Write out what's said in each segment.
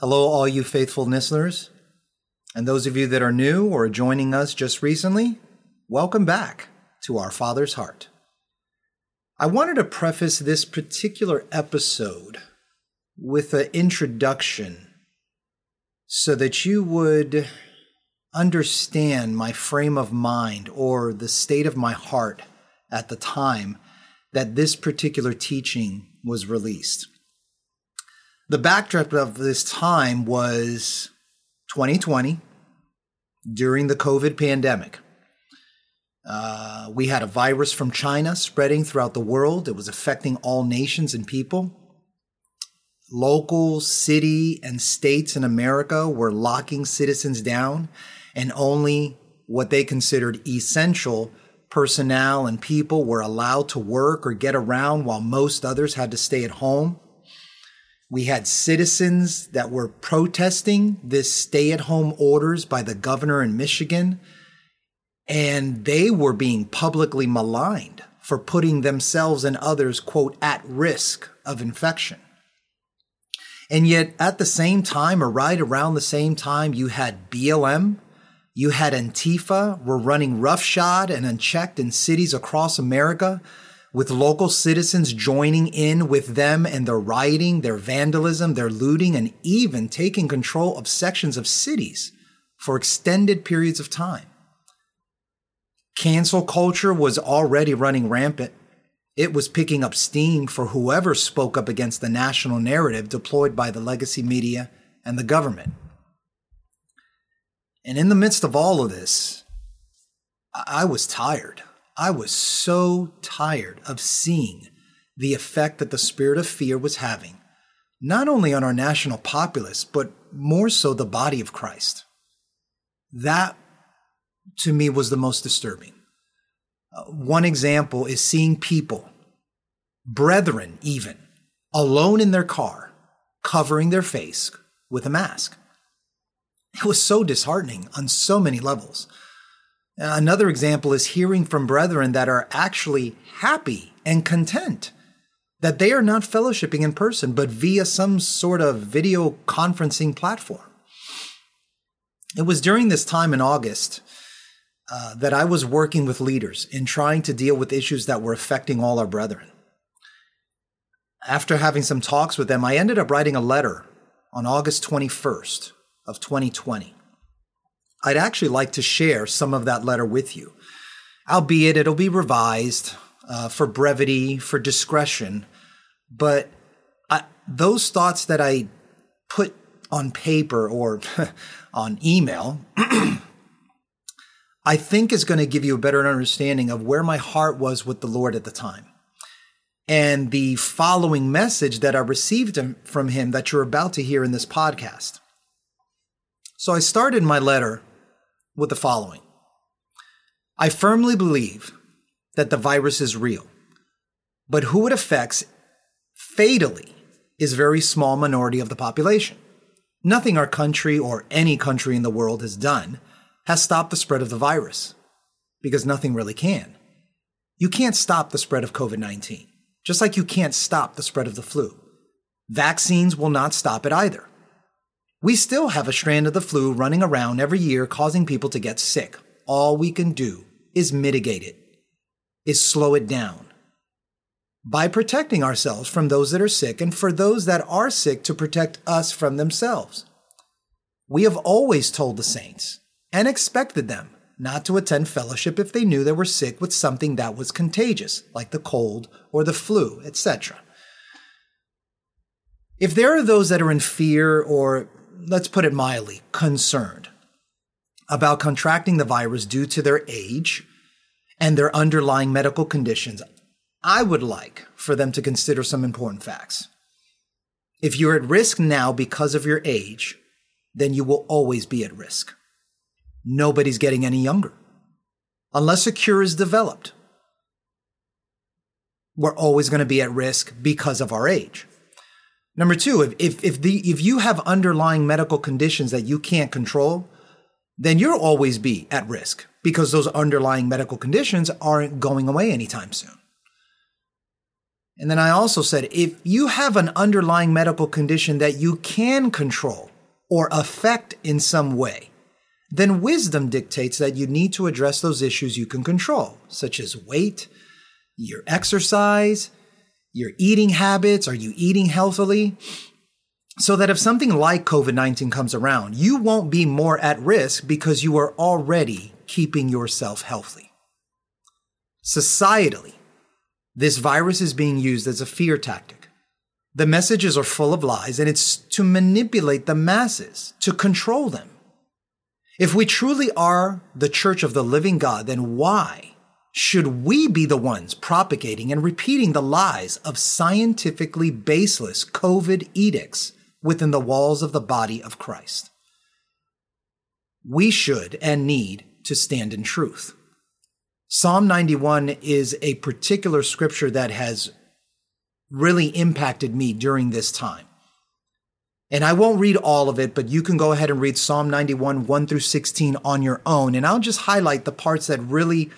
Hello, all you faithful listeners. And those of you that are new or joining us just recently, welcome back to Our Father's Heart. I wanted to preface this particular episode with an introduction so that you would understand my frame of mind or the state of my heart at the time that this particular teaching was released. The backdrop of this time was 2020 during the COVID pandemic. Uh, we had a virus from China spreading throughout the world. It was affecting all nations and people. Local, city, and states in America were locking citizens down, and only what they considered essential personnel and people were allowed to work or get around while most others had to stay at home. We had citizens that were protesting this stay at home orders by the governor in Michigan, and they were being publicly maligned for putting themselves and others, quote, at risk of infection. And yet, at the same time, or right around the same time, you had BLM, you had Antifa were running roughshod and unchecked in cities across America, with local citizens joining in with them and their rioting, their vandalism, their looting, and even taking control of sections of cities for extended periods of time. Cancel culture was already running rampant. It was picking up steam for whoever spoke up against the national narrative deployed by the legacy media and the government. And in the midst of all of this, I was tired. I was so tired of seeing the effect that the spirit of fear was having, not only on our national populace, but more so the body of Christ. That, to me, was the most disturbing. Uh, one example is seeing people, brethren even, alone in their car, covering their face with a mask. It was so disheartening on so many levels. Another example is hearing from brethren that are actually happy and content that they are not fellowshipping in person, but via some sort of video conferencing platform. It was during this time in August uh, that I was working with leaders in trying to deal with issues that were affecting all our brethren. After having some talks with them, I ended up writing a letter on August 21st of 2020. I'd actually like to share some of that letter with you, albeit it'll be revised uh, for brevity, for discretion. But I, those thoughts that I put on paper or on email, I think is going to give you a better understanding of where my heart was with the Lord at the time. And the following message that I received from him that you're about to hear in this podcast. So I started my letter with the following I firmly believe that the virus is real, but who it affects fatally is a very small minority of the population. Nothing our country or any country in the world has done has stopped the spread of the virus because nothing really can. You can't stop the spread of COVID 19, just like you can't stop the spread of the flu. Vaccines will not stop it either. We still have a strand of the flu running around every year causing people to get sick. All we can do is mitigate it, is slow it down. By protecting ourselves from those that are sick and for those that are sick to protect us from themselves. We have always told the saints and expected them not to attend fellowship if they knew they were sick with something that was contagious, like the cold or the flu, etc. If there are those that are in fear or let's put it mildly, concerned about contracting the virus due to their age and their underlying medical conditions, I would like for them to consider some important facts. If you're at risk now because of your age, then you will always be at risk. Nobody's getting any younger. Unless a cure is developed, we're always going to be at risk because of our age. Number two, if, if, if, the, if you have underlying medical conditions that you can't control, then you'll always be at risk because those underlying medical conditions aren't going away anytime soon. And then I also said, if you have an underlying medical condition that you can control, or affect in some way, then wisdom dictates that you need to address those issues you can control, such as weight, your exercise, your eating habits. Are you eating healthily? So that if something like COVID 19 comes around, you won't be more at risk because you are already keeping yourself healthy. Societally, this virus is being used as a fear tactic. The messages are full of lies, and it's to manipulate the masses, to control them. If we truly are the church of the living God, then why should we be the ones propagating and repeating the lies of scientifically baseless COVID edicts within the walls of the body of Christ? We should and need to stand in truth. Psalm 91 is a particular scripture that has really impacted me during this time. And I won't read all of it, but you can go ahead and read Psalm 91, 1 through 16 on your own. And I'll just highlight the parts that really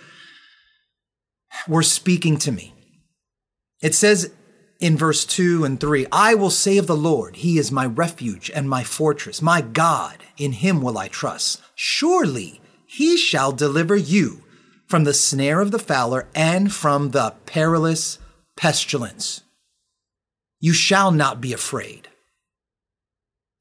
were speaking to me. It says in verse 2 and 3 I will say of the Lord, He is my refuge and my fortress, my God, in Him will I trust. Surely He shall deliver you from the snare of the fowler and from the perilous pestilence. You shall not be afraid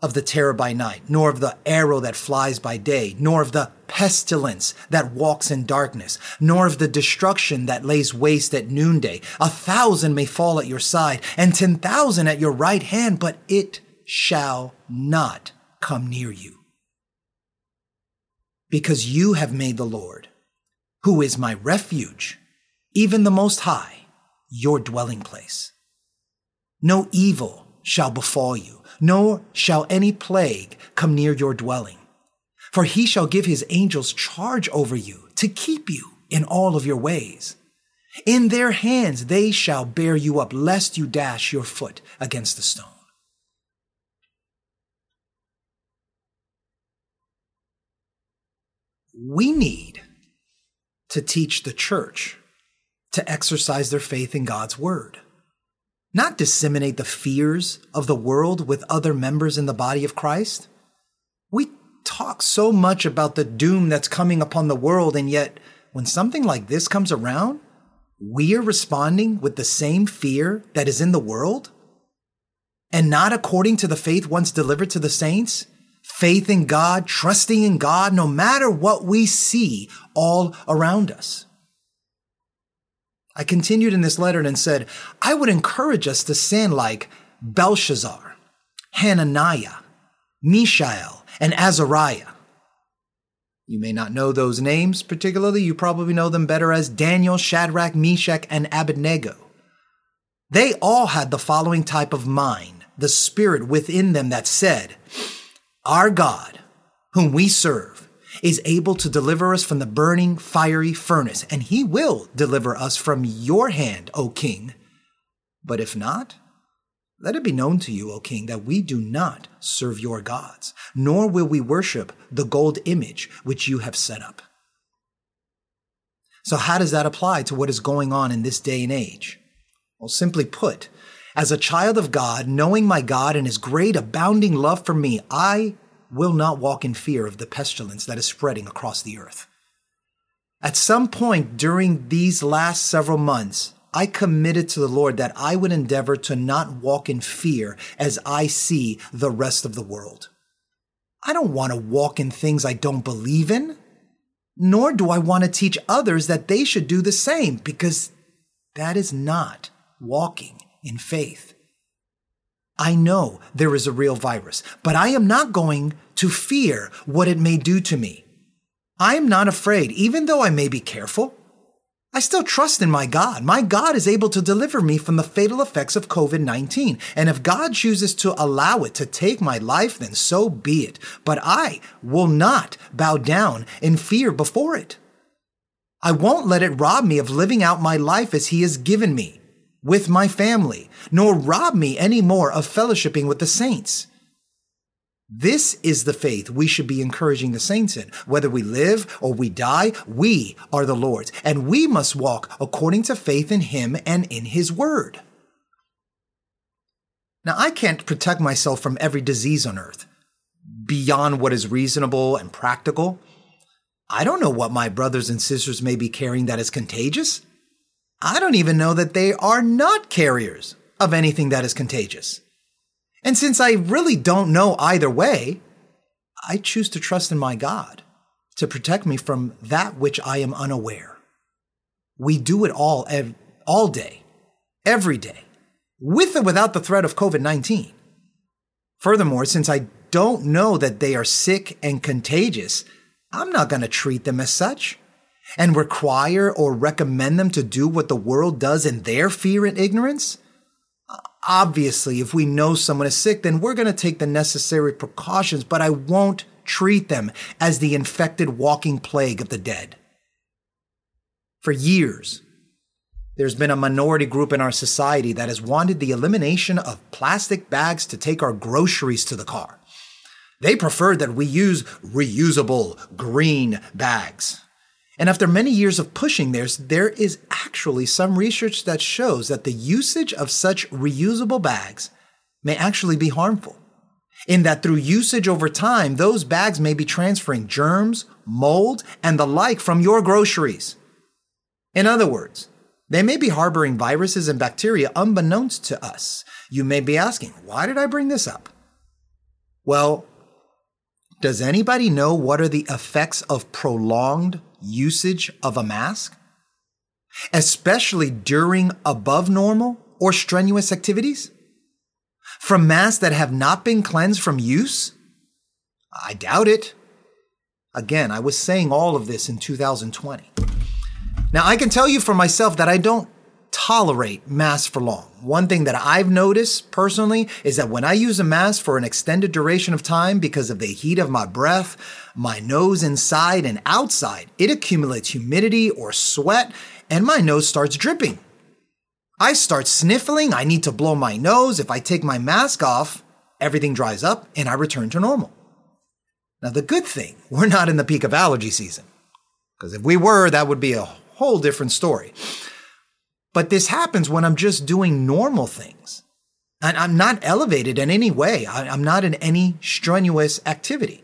of the terror by night, nor of the arrow that flies by day, nor of the pestilence that walks in darkness, nor of the destruction that lays waste at noonday. A thousand may fall at your side, and ten thousand at your right hand, but it shall not come near you. Because you have made the Lord, who is my refuge, even the Most High, your dwelling place. No evil shall befall you nor shall any plague come near your dwelling. For he shall give his angels charge over you to keep you in all of your ways. In their hands they shall bear you up, lest you dash your foot against the stone. We need to teach the church to exercise their faith in God's word not disseminate the fears of the world with other members in the body of Christ. We talk so much about the doom that's coming upon the world, and yet when something like this comes around, we are responding with the same fear that is in the world and not according to the faith once delivered to the saints. Faith in God, trusting in God, no matter what we see all around us. I continued in this letter and said, I would encourage us to sin like Belshazzar, Hananiah, Mishael, and Azariah. You may not know those names particularly. You probably know them better as Daniel, Shadrach, Meshach, and Abednego. They all had the following type of mind, the spirit within them that said, Our God, whom we serve, is able to deliver us from the burning fiery furnace, and he will deliver us from your hand, O king. But if not, let it be known to you, O king, that we do not serve your gods, nor will we worship the gold image which you have set up. So, how does that apply to what is going on in this day and age? Well, simply put, as a child of God, knowing my God and his great abounding love for me, I will not walk in fear of the pestilence that is spreading across the earth. At some point during these last several months, I committed to the Lord that I would endeavor to not walk in fear as I see the rest of the world. I don't want to walk in things I don't believe in, nor do I want to teach others that they should do the same, because that is not walking in faith. I know there is a real virus, but I am not going to fear what it may do to me. I am not afraid, even though I may be careful. I still trust in my God. My God is able to deliver me from the fatal effects of COVID 19. And if God chooses to allow it to take my life, then so be it. But I will not bow down in fear before it. I won't let it rob me of living out my life as He has given me with my family, nor rob me any more of fellowshipping with the saints. This is the faith we should be encouraging the saints in. Whether we live or we die, we are the Lord's, and we must walk according to faith in Him and in His Word. Now, I can't protect myself from every disease on earth beyond what is reasonable and practical. I don't know what my brothers and sisters may be carrying that is contagious. I don't even know that they are not carriers of anything that is contagious. And since I really don't know either way, I choose to trust in my God to protect me from that which I am unaware. We do it all, ev- all day, every day, with or without the threat of COVID 19. Furthermore, since I don't know that they are sick and contagious, I'm not going to treat them as such and require or recommend them to do what the world does in their fear and ignorance. Obviously, if we know someone is sick, then we're going to take the necessary precautions, but I won't treat them as the infected walking plague of the dead. For years, there's been a minority group in our society that has wanted the elimination of plastic bags to take our groceries to the car. They prefer that we use reusable green bags. And after many years of pushing this, there is actually some research that shows that the usage of such reusable bags may actually be harmful. In that through usage over time, those bags may be transferring germs, mold, and the like from your groceries. In other words, they may be harboring viruses and bacteria unbeknownst to us. You may be asking, why did I bring this up? Well, does anybody know what are the effects of prolonged usage of a mask? Especially during above normal or strenuous activities? From masks that have not been cleansed from use? I doubt it. Again, I was saying all of this in 2020. Now, I can tell you for myself that I don't tolerate masks for long. One thing that I've noticed personally is that when I use a mask for an extended duration of time because of the heat of my breath, my nose inside and outside, it accumulates humidity or sweat and my nose starts dripping. I start sniffling, I need to blow my nose. If I take my mask off, everything dries up and I return to normal. Now, the good thing, we're not in the peak of allergy season. Because if we were, that would be a whole different story. But this happens when I'm just doing normal things. And I'm not elevated in any way. I'm not in any strenuous activity.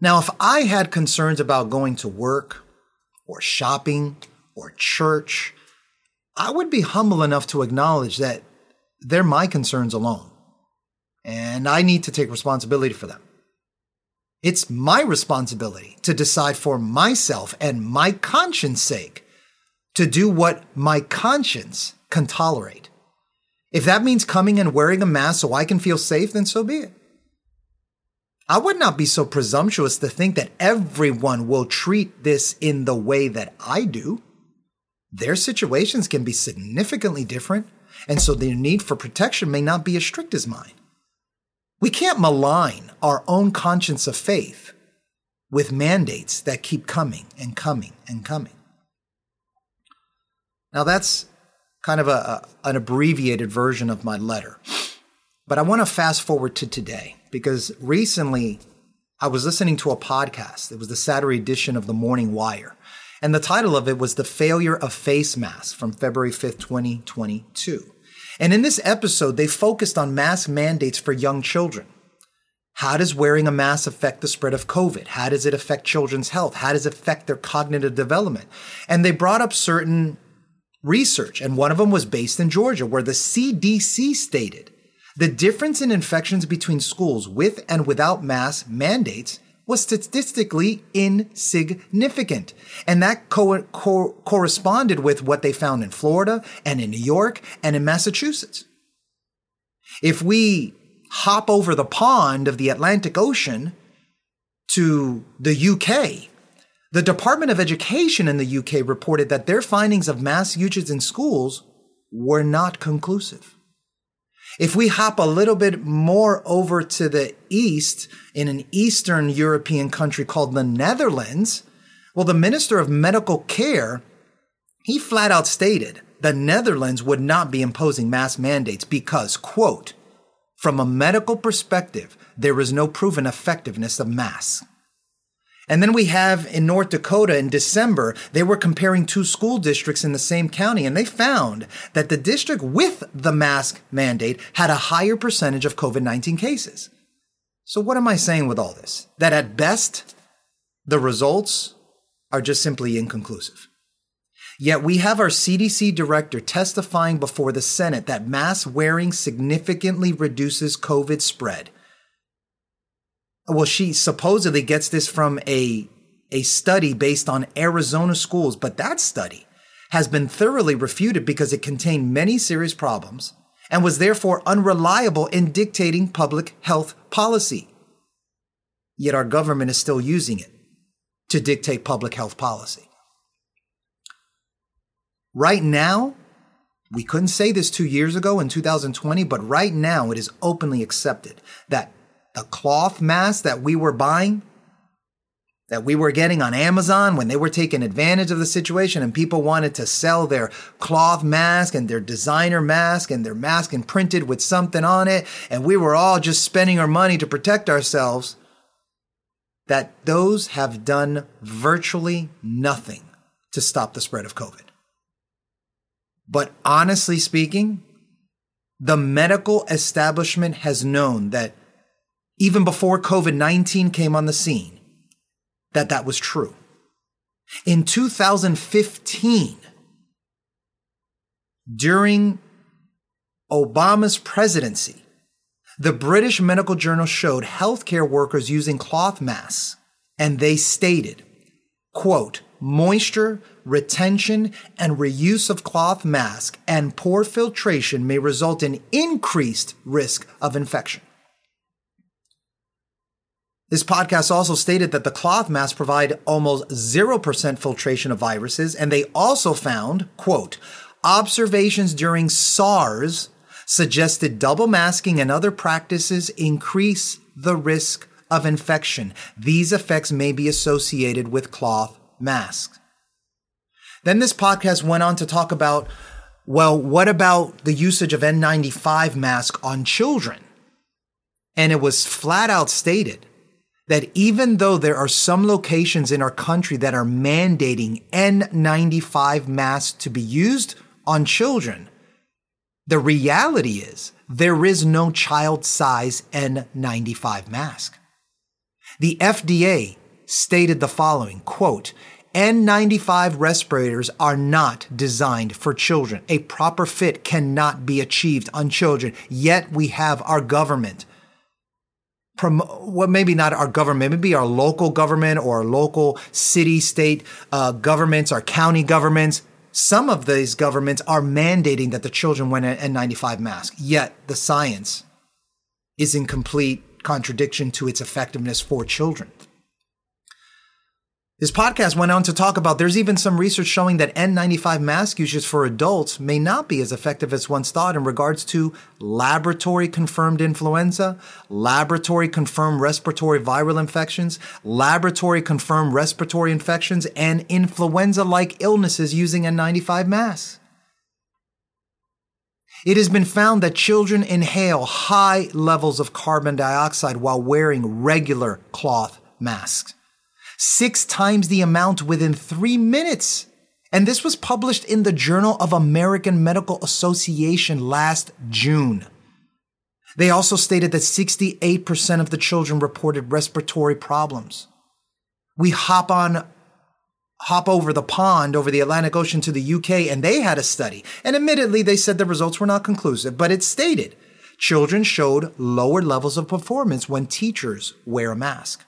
Now, if I had concerns about going to work or shopping or church, I would be humble enough to acknowledge that they're my concerns alone. And I need to take responsibility for them. It's my responsibility to decide for myself and my conscience sake to do what my conscience can tolerate. If that means coming and wearing a mask so I can feel safe, then so be it. I would not be so presumptuous to think that everyone will treat this in the way that I do. Their situations can be significantly different, and so their need for protection may not be as strict as mine. We can't malign our own conscience of faith with mandates that keep coming and coming and coming. Now, that's kind of a, a, an abbreviated version of my letter. But I want to fast forward to today because recently I was listening to a podcast. It was the Saturday edition of the Morning Wire. And the title of it was The Failure of Face Masks from February 5th, 2022. And in this episode, they focused on mask mandates for young children. How does wearing a mask affect the spread of COVID? How does it affect children's health? How does it affect their cognitive development? And they brought up certain research, and one of them was based in Georgia, where the CDC stated the difference in infections between schools with and without mask mandates was statistically insignificant. And that co- co- corresponded with what they found in Florida and in New York and in Massachusetts. If we hop over the pond of the Atlantic Ocean to the UK, the Department of Education in the UK reported that their findings of mass usage in schools were not conclusive. If we hop a little bit more over to the east in an Eastern European country called the Netherlands, well, the Minister of Medical Care, he flat out stated the Netherlands would not be imposing mask mandates because, quote, from a medical perspective, there is no proven effectiveness of masks. And then we have in North Dakota in December, they were comparing two school districts in the same county, and they found that the district with the mask mandate had a higher percentage of COVID 19 cases. So, what am I saying with all this? That at best, the results are just simply inconclusive. Yet we have our CDC director testifying before the Senate that mask wearing significantly reduces COVID spread. Well, she supposedly gets this from a, a study based on Arizona schools, but that study has been thoroughly refuted because it contained many serious problems and was therefore unreliable in dictating public health policy. Yet our government is still using it to dictate public health policy. Right now, we couldn't say this two years ago in 2020, but right now it is openly accepted that the cloth mask that we were buying that we were getting on Amazon when they were taking advantage of the situation and people wanted to sell their cloth mask and their designer mask and their mask imprinted with something on it. And we were all just spending our money to protect ourselves. That those have done virtually nothing to stop the spread of COVID. But honestly speaking, the medical establishment has known that even before COVID 19 came on the scene, that that was true. In 2015, during Obama's presidency, the British Medical Journal showed healthcare workers using cloth masks, and they stated, quote, moisture, retention, and reuse of cloth mask and poor filtration may result in increased risk of infection. This podcast also stated that the cloth masks provide almost 0% filtration of viruses, and they also found, quote, observations during SARS suggested double masking and other practices increase the risk of infection. These effects may be associated with cloth masks. Then this podcast went on to talk about, well, what about the usage of N95 mask on children? And it was flat out stated that even though there are some locations in our country that are mandating N95 masks to be used on children, the reality is there is no child size N95 mask. The FDA stated the following quote, N95 respirators are not designed for children. A proper fit cannot be achieved on children. Yet we have our government promote well maybe not our government maybe our local government or our local city state uh, governments our county governments. Some of these governments are mandating that the children wear an n95 mask yet the science is in complete contradiction to its effectiveness for children this podcast went on to talk about there's even some research showing that N95 mask usage for adults may not be as effective as once thought in regards to laboratory confirmed influenza, laboratory confirmed respiratory viral infections, laboratory confirmed respiratory infections, and influenza like illnesses using N95 masks. It has been found that children inhale high levels of carbon dioxide while wearing regular cloth masks six times the amount within three minutes. And this was published in the Journal of American Medical Association last June. They also stated that 68% of the children reported respiratory problems. We hop on, hop over the pond, over the Atlantic Ocean to the UK, and they had a study. And admittedly, they said the results were not conclusive, but it stated children showed lower levels of performance when teachers wear a mask.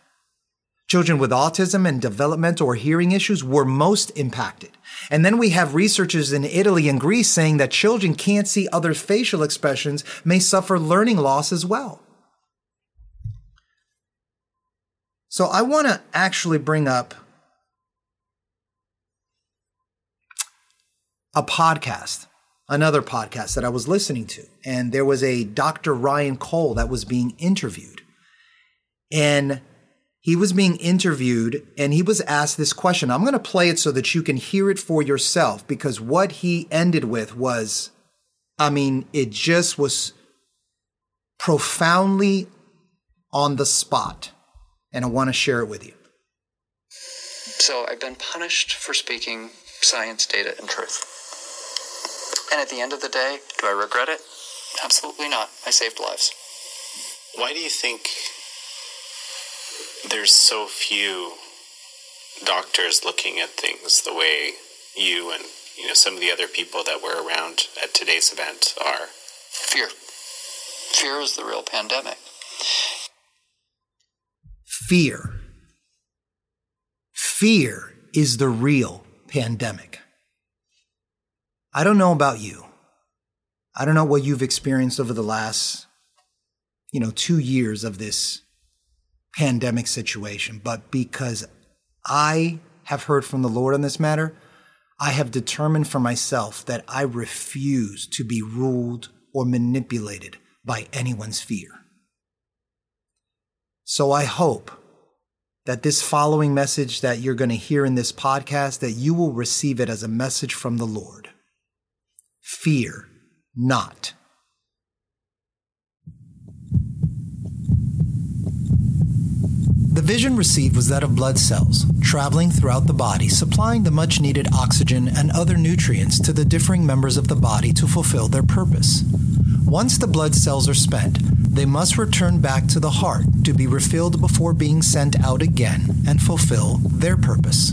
Children with autism and developmental or hearing issues were most impacted. And then we have researchers in Italy and Greece saying that children can't see other facial expressions may suffer learning loss as well. So I want to actually bring up a podcast, another podcast that I was listening to. And there was a Dr. Ryan Cole that was being interviewed. And he was being interviewed and he was asked this question. I'm going to play it so that you can hear it for yourself because what he ended with was, I mean, it just was profoundly on the spot. And I want to share it with you. So I've been punished for speaking science, data, and truth. And at the end of the day, do I regret it? Absolutely not. I saved lives. Why do you think there's so few doctors looking at things the way you and you know some of the other people that were around at today's event are. Fear. Fear is the real pandemic. Fear. Fear is the real pandemic. I don't know about you. I don't know what you've experienced over the last, you know, two years of this pandemic situation, but because I have heard from the Lord on this matter, I have determined for myself that I refuse to be ruled or manipulated by anyone's fear. So I hope that this following message that you're going to hear in this podcast that you will receive it as a message from the Lord. Fear not. The vision received was that of blood cells, traveling throughout the body, supplying the much needed oxygen and other nutrients to the differing members of the body to fulfill their purpose. Once the blood cells are spent, they must return back to the heart to be refilled before being sent out again and fulfill their purpose.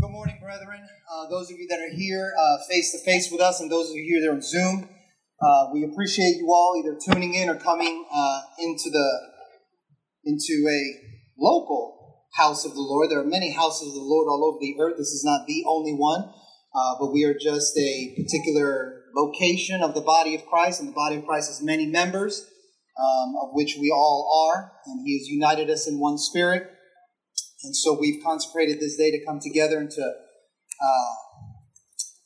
Good morning, brethren. Uh, those of you that are here face to face with us, and those of you here that are on Zoom, uh, we appreciate you all either tuning in or coming uh, into the into a local house of the Lord. There are many houses of the Lord all over the earth. This is not the only one, uh, but we are just a particular location of the body of Christ, and the body of Christ has many members, um, of which we all are, and He has united us in one spirit. And so we've consecrated this day to come together and to uh,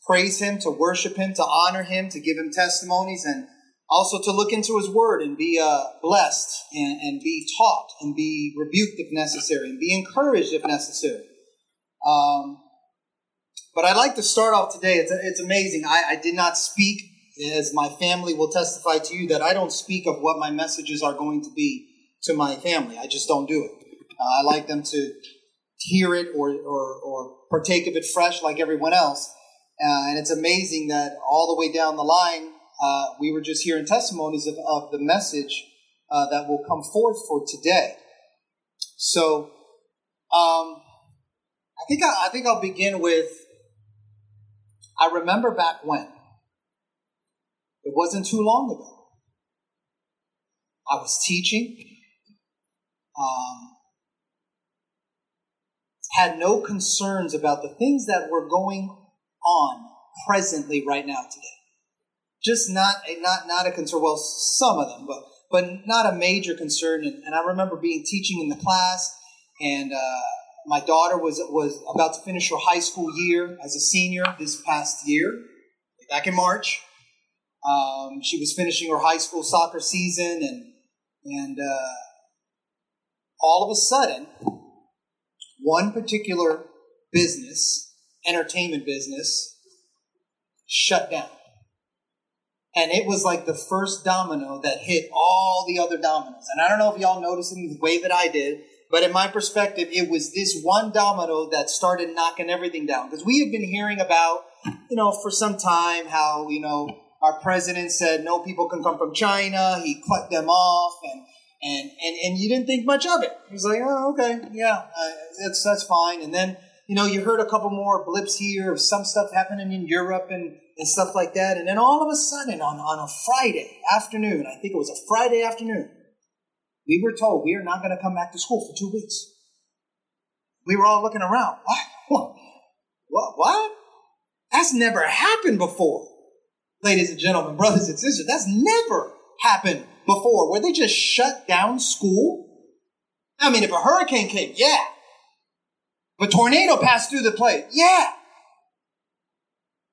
praise Him, to worship Him, to honor Him, to give Him testimonies, and also to look into His Word and be uh, blessed and, and, be taught and be rebuked if necessary and be encouraged if necessary. Um, but I'd like to start off today. It's, it's amazing. I, I did not speak, as my family will testify to you, that I don't speak of what my messages are going to be to my family. I just don't do it. Uh, I like them to hear it or, or, or partake of it fresh like everyone else. Uh, and it's amazing that all the way down the line, uh, we were just hearing testimonies of, of the message uh, that will come forth for today. So, um, I think I, I think I'll begin with. I remember back when. It wasn't too long ago. I was teaching. Um, had no concerns about the things that were going on presently right now today. Just not a, not not a concern. Well, some of them, but but not a major concern. And, and I remember being teaching in the class, and uh, my daughter was was about to finish her high school year as a senior this past year, back in March. Um, she was finishing her high school soccer season, and and uh, all of a sudden, one particular business entertainment business shut down. And it was like the first domino that hit all the other dominoes. And I don't know if y'all noticed in the way that I did, but in my perspective, it was this one domino that started knocking everything down. Because we have been hearing about, you know, for some time how, you know, our president said no people can come from China. He cut them off and and and, and you didn't think much of it. He was like, oh, okay, yeah, uh, that's that's fine. And then you know, you heard a couple more blips here of some stuff happening in Europe and, and stuff like that. And then all of a sudden, on, on a Friday afternoon, I think it was a Friday afternoon, we were told we are not going to come back to school for two weeks. We were all looking around. What? What? What? That's never happened before. Ladies and gentlemen, brothers and sisters, that's never happened before where they just shut down school. I mean, if a hurricane came, yeah, a tornado passed through the place. Yeah.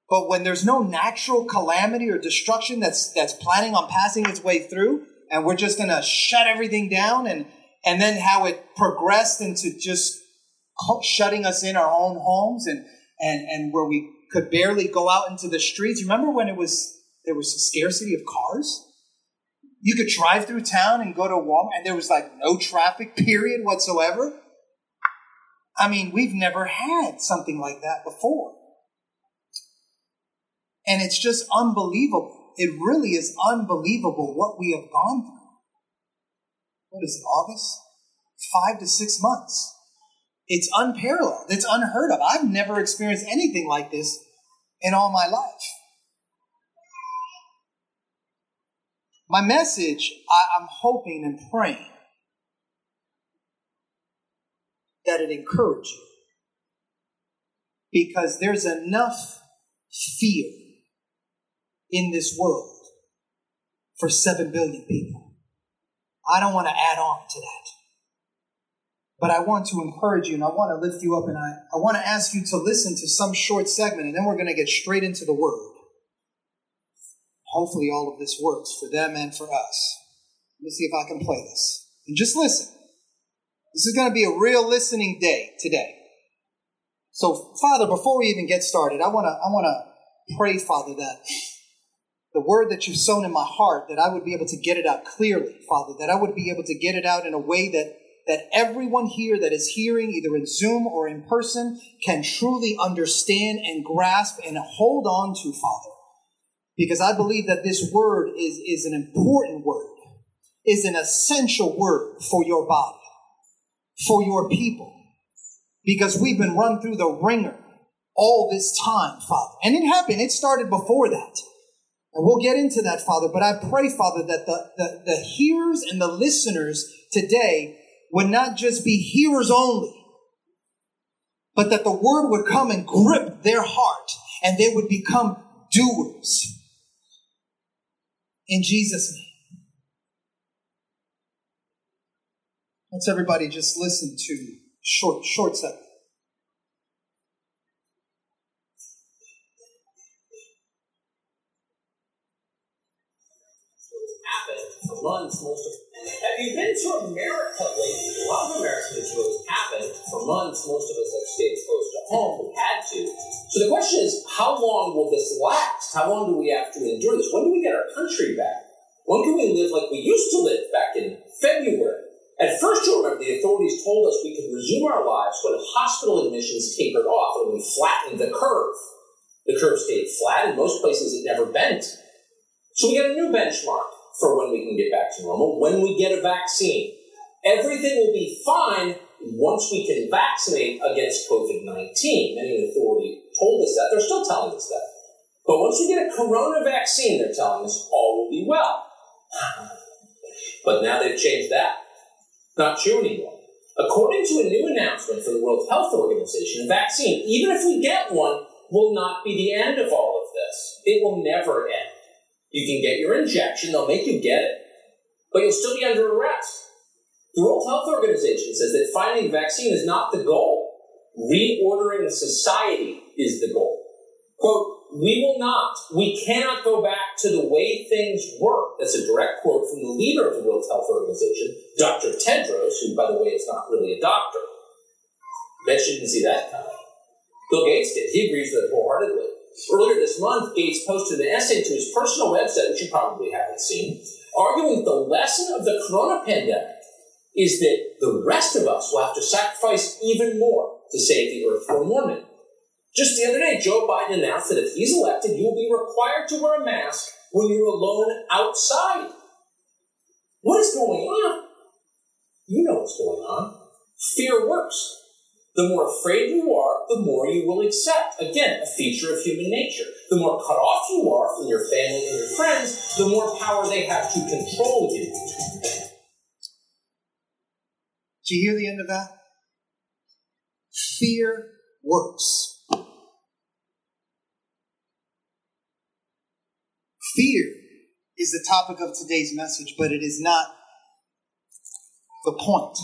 But when there's no natural calamity or destruction that's that's planning on passing its way through, and we're just gonna shut everything down, and and then how it progressed into just shutting us in our own homes, and and and where we could barely go out into the streets. Remember when it was there was a scarcity of cars? You could drive through town and go to Walmart, and there was like no traffic period whatsoever. I mean, we've never had something like that before. And it's just unbelievable. It really is unbelievable what we have gone through. what is it, August? Five to six months. It's unparalleled. It's unheard of. I've never experienced anything like this in all my life. My message, I, am hoping and praying that it encourage you. Because there's enough fear in this world for 7 billion people. I don't want to add on to that. But I want to encourage you and I want to lift you up and I, I want to ask you to listen to some short segment and then we're going to get straight into the word. Hopefully, all of this works for them and for us. Let me see if I can play this. And just listen. This is going to be a real listening day today. So, Father, before we even get started, I want to I want to pray, Father, that the word that you've sown in my heart, that I would be able to get it out clearly, Father, that I would be able to get it out in a way that that everyone here that is hearing, either in Zoom or in person, can truly understand and grasp and hold on to, Father. Because I believe that this word is, is an important word, is an essential word for your body, for your people. Because we've been run through the wringer all this time, Father. And it happened, it started before that. And we'll get into that, Father. But I pray, Father, that the, the, the hearers and the listeners today would not just be hearers only, but that the word would come and grip their heart and they would become doers. In Jesus' name. Let's everybody just listen to short, short for months, most of have you been to America lately? A lot of American tours happen for months. Most of us have stayed close to home. We had to. So the question is, how long will this last? How long do we have to endure this? When do we get our country back? When can we live like we used to live back in February? At first, you'll remember the authorities told us we could resume our lives when hospital admissions tapered off and we flattened the curve. The curve stayed flat. In most places, it never bent. So we got a new benchmark for when we can get back to normal, when we get a vaccine. Everything will be fine once we can vaccinate against COVID 19. Many authorities told us that. They're still telling us that. But once we get a corona vaccine, they're telling us all will be well. but now they've changed that. Not true anymore. According to a new announcement from the World Health Organization, a vaccine, even if we get one, will not be the end of all of this. It will never end. You can get your injection, they'll make you get it, but you'll still be under arrest. The World Health Organization says that finding a vaccine is not the goal. Reordering society is the goal. Quote, we will not, we cannot go back to the way things were. That's a direct quote from the leader of the World Health Organization, Dr. Tedros, who, by the way, is not really a doctor. Bet you didn't see that coming. Bill Gates did. He agrees with it wholeheartedly. Earlier this month, Gates posted an essay to his personal website, which you probably haven't seen, arguing that the lesson of the corona pandemic is that the rest of us will have to sacrifice even more to save the earth from warming. Just the other day, Joe Biden announced that if he's elected, you will be required to wear a mask when you're alone outside. What is going on? You know what's going on. Fear works. The more afraid you are, the more you will accept. Again, a feature of human nature. The more cut off you are from your family and your friends, the more power they have to control you. Do you hear the end of that? Fear works. Fear is the topic of today's message, but it is not the point.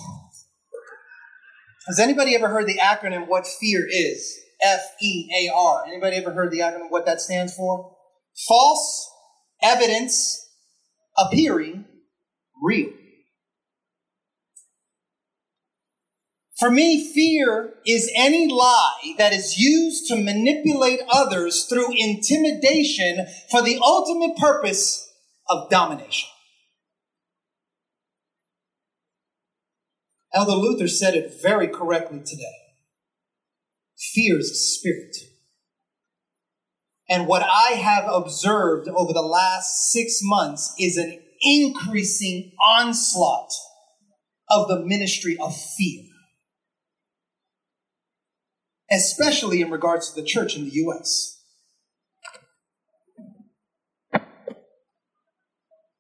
Has anybody ever heard the acronym what fear is? F E A R. Anybody ever heard the acronym what that stands for? False evidence appearing real. For me, fear is any lie that is used to manipulate others through intimidation for the ultimate purpose of domination. Elder Luther said it very correctly today. Fear is a spirit. And what I have observed over the last six months is an increasing onslaught of the ministry of fear, especially in regards to the church in the U.S.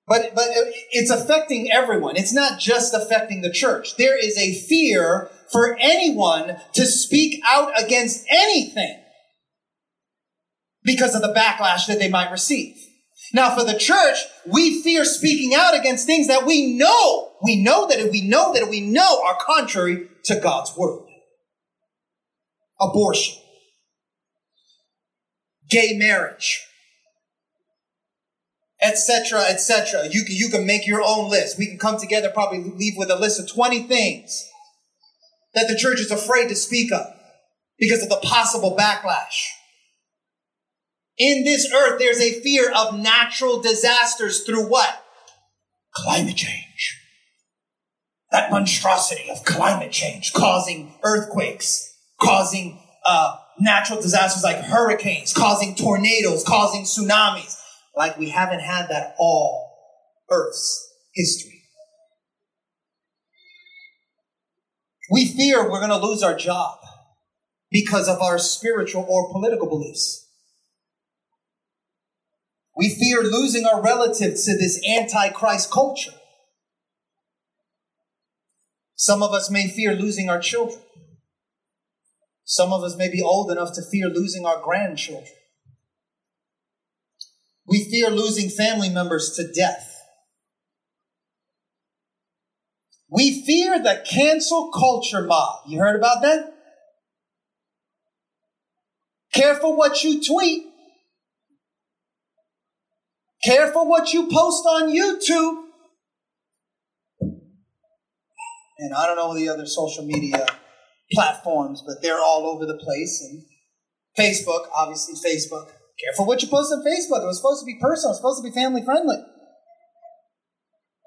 But, but it's affecting everyone. It's not just affecting the church. There is a fear for anyone to speak out against anything because of the backlash that they might receive. Now, for the church, we fear speaking out against things that we know, we know that we know that we know are contrary to God's word. Abortion, gay marriage, etc., etc. You can, you can make your own list. We can come together, probably leave with a list of 20 things that the church is afraid to speak of because of the possible backlash. In this earth, there's a fear of natural disasters through what? Climate change. That monstrosity of climate change causing earthquakes, causing uh, natural disasters like hurricanes, causing tornadoes, causing tsunamis, like we haven't had that all Earth's history. We fear we're going to lose our job because of our spiritual or political beliefs. We fear losing our relatives to this antichrist culture. Some of us may fear losing our children. Some of us may be old enough to fear losing our grandchildren. We fear losing family members to death. We fear the cancel culture mob. You heard about that? Careful what you tweet. Careful what you post on YouTube. And I don't know the other social media platforms, but they're all over the place. And Facebook, obviously, Facebook. Careful what you post on Facebook. It was supposed to be personal, it was supposed to be family friendly.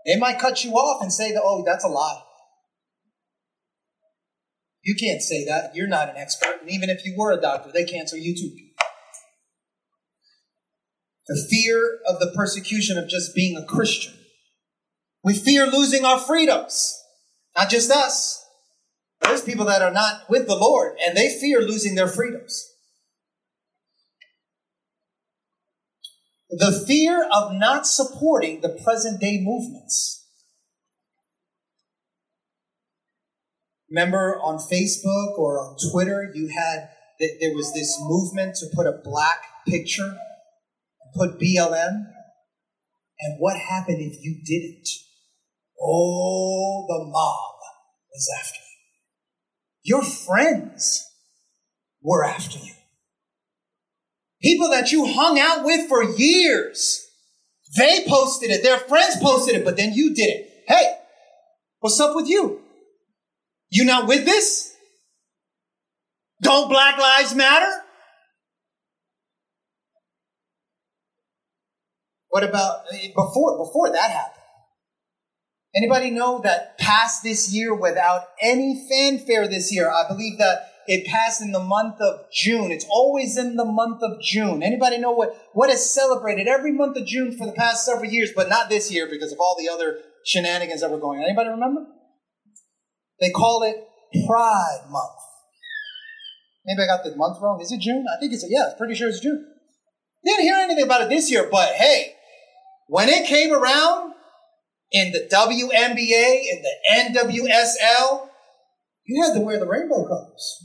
They might cut you off and say that, oh, that's a lie. You can't say that. You're not an expert. And even if you were a doctor, they cancel you too. The fear of the persecution of just being a Christian. We fear losing our freedoms. Not just us. There's people that are not with the Lord and they fear losing their freedoms. the fear of not supporting the present day movements. Remember on Facebook or on Twitter, you had that there was this movement to put a black picture, put BLM. And what happened if you didn't? Oh, the mob was after you. Your friends were after you. People that you hung out with for years. They posted it. Their friends posted it, but then you did it. Hey, what's up with you? You not with this? Don't Black Lives Matter? What about before before that happened? Anybody know that passed this year without any fanfare this year? I believe that it passed in the month of June. It's always in the month of June. Anybody know what, what is celebrated every month of June for the past several years, but not this year because of all the other shenanigans that were going on? Anybody remember? They call it Pride Month. Maybe I got the month wrong. Is it June? I think it's, yeah, pretty sure it's June. Didn't hear anything about it this year, but hey, when it came around in the WNBA, in the NWSL, you had to wear the rainbow colors.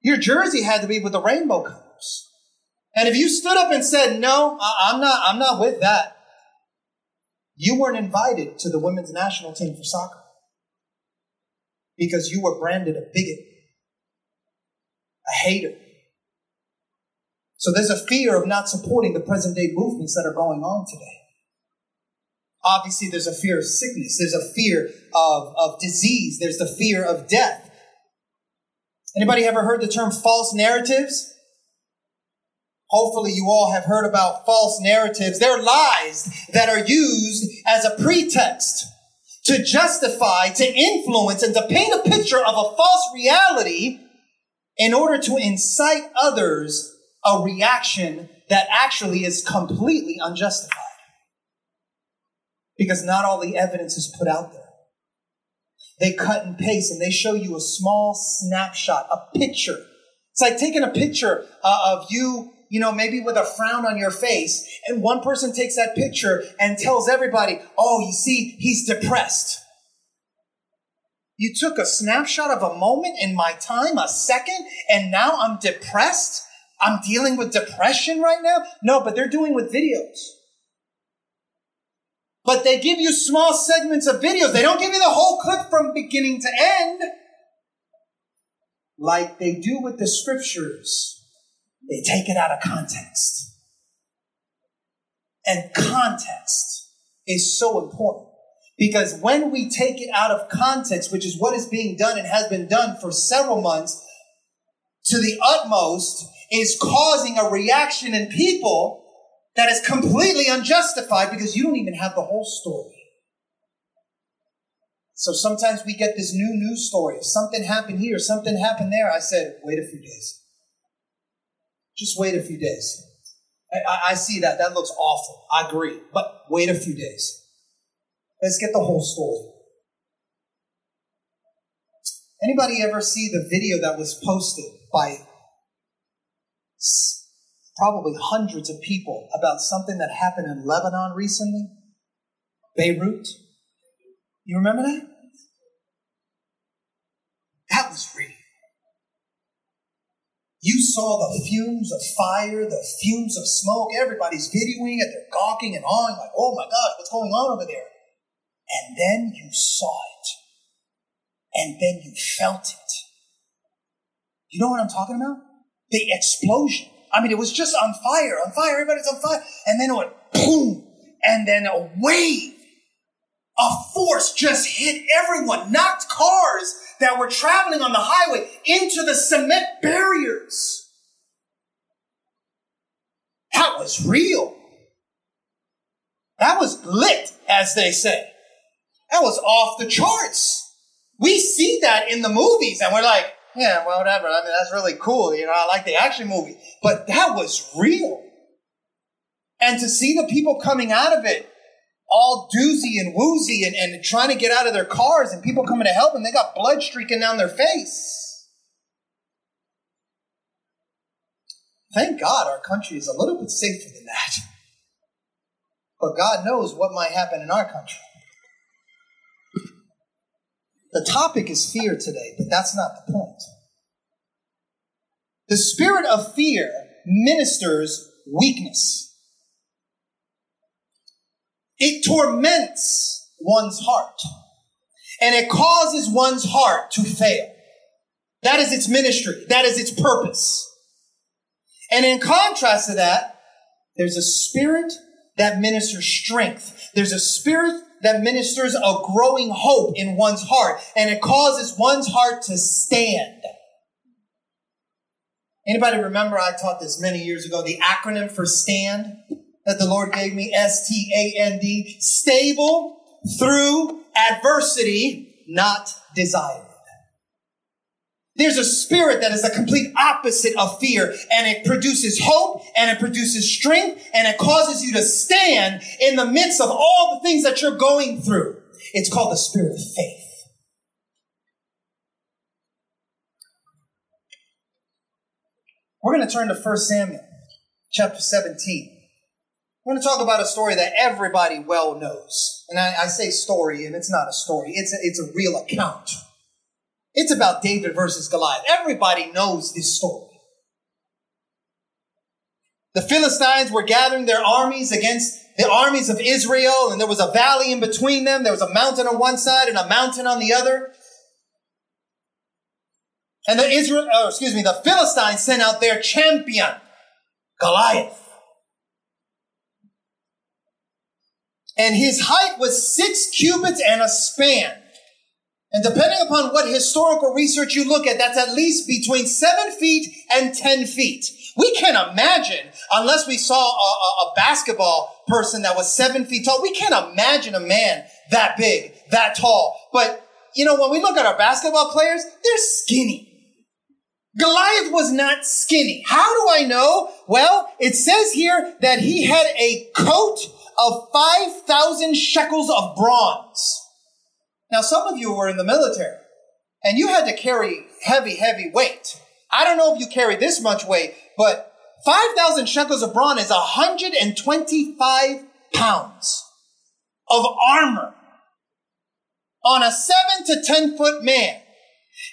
Your jersey had to be with the rainbow colors. And if you stood up and said, no, I'm not, I'm not with that, you weren't invited to the women's national team for soccer because you were branded a bigot, a hater. So there's a fear of not supporting the present day movements that are going on today. Obviously, there's a fear of sickness. There's a fear of, of disease. There's the fear of death. Anybody ever heard the term false narratives? Hopefully, you all have heard about false narratives. They're lies that are used as a pretext to justify, to influence, and to paint a picture of a false reality in order to incite others a reaction that actually is completely unjustified because not all the evidence is put out there. they cut and paste and they show you a small snapshot, a picture. It's like taking a picture uh, of you, you know, maybe with a frown on your face, and one person takes that picture and tells everybody, oh, you see, he's depressed. You took a snapshot of a moment in my time, a second, and now I'm depressed? I'm dealing with depression right now? No, but they're doing with videos. But they give you small segments of videos. They don't give you the whole clip from beginning to end. Like they do with the scriptures. They take it out of context. And context is so important. Because when we take it out of context, which is what is being done and has been done for several months, to the utmost, is causing a reaction in people that is completely unjustified because you don't even have the whole story. So sometimes we get this new news story. Something happened here, something happened there. I said, wait a few days. Just wait a few days. I, I see that. That looks awful. I agree. But wait a few days. Let's get the whole story. Anybody ever see the video that was posted by probably hundreds of people about something that happened in Lebanon recently? Beirut? You remember that? That was real. You saw the fumes of fire, the fumes of smoke. Everybody's videoing it. They're gawking and awing, like, oh my gosh, what's going on over there? And then you saw it. And then you felt it. You know what I'm talking about? The explosion. I mean, it was just on fire, on fire, everybody's on fire. And then it went boom. And then a wave, a force just hit everyone, knocked cars that were traveling on the highway into the cement barriers. That was real. That was lit, as they say. That was off the charts. We see that in the movies and we're like, yeah, well, whatever. I mean, that's really cool. You know, I like the action movie, but that was real. And to see the people coming out of it all doozy and woozy and, and trying to get out of their cars and people coming to help them, they got blood streaking down their face. Thank God our country is a little bit safer than that. But God knows what might happen in our country. The topic is fear today, but that's not the point. The spirit of fear ministers weakness. It torments one's heart and it causes one's heart to fail. That is its ministry. That is its purpose. And in contrast to that, there's a spirit that ministers strength. There's a spirit that ministers a growing hope in one's heart and it causes one's heart to stand. Anybody remember I taught this many years ago, the acronym for stand that the Lord gave me, S-T-A-N-D, stable through adversity, not desired. There's a spirit that is the complete opposite of fear and it produces hope and it produces strength and it causes you to stand in the midst of all the things that you're going through. It's called the spirit of faith. We're going to turn to 1 Samuel chapter 17. We're going to talk about a story that everybody well knows. And I, I say story and it's not a story. It's a, it's a real account it's about David versus Goliath. Everybody knows this story. The Philistines were gathering their armies against the armies of Israel, and there was a valley in between them. There was a mountain on one side and a mountain on the other. And the Israel, oh, excuse me, the Philistines sent out their champion, Goliath. And his height was six cubits and a span. And depending upon what historical research you look at, that's at least between seven feet and 10 feet. We can't imagine, unless we saw a, a, a, basketball person that was seven feet tall, we can't imagine a man that big, that tall. But, you know, when we look at our basketball players, they're skinny. Goliath was not skinny. How do I know? Well, it says here that he had a coat of 5,000 shekels of bronze. Now, some of you were in the military and you had to carry heavy, heavy weight. I don't know if you carry this much weight, but 5,000 shekels of bronze is 125 pounds of armor on a seven to 10 foot man.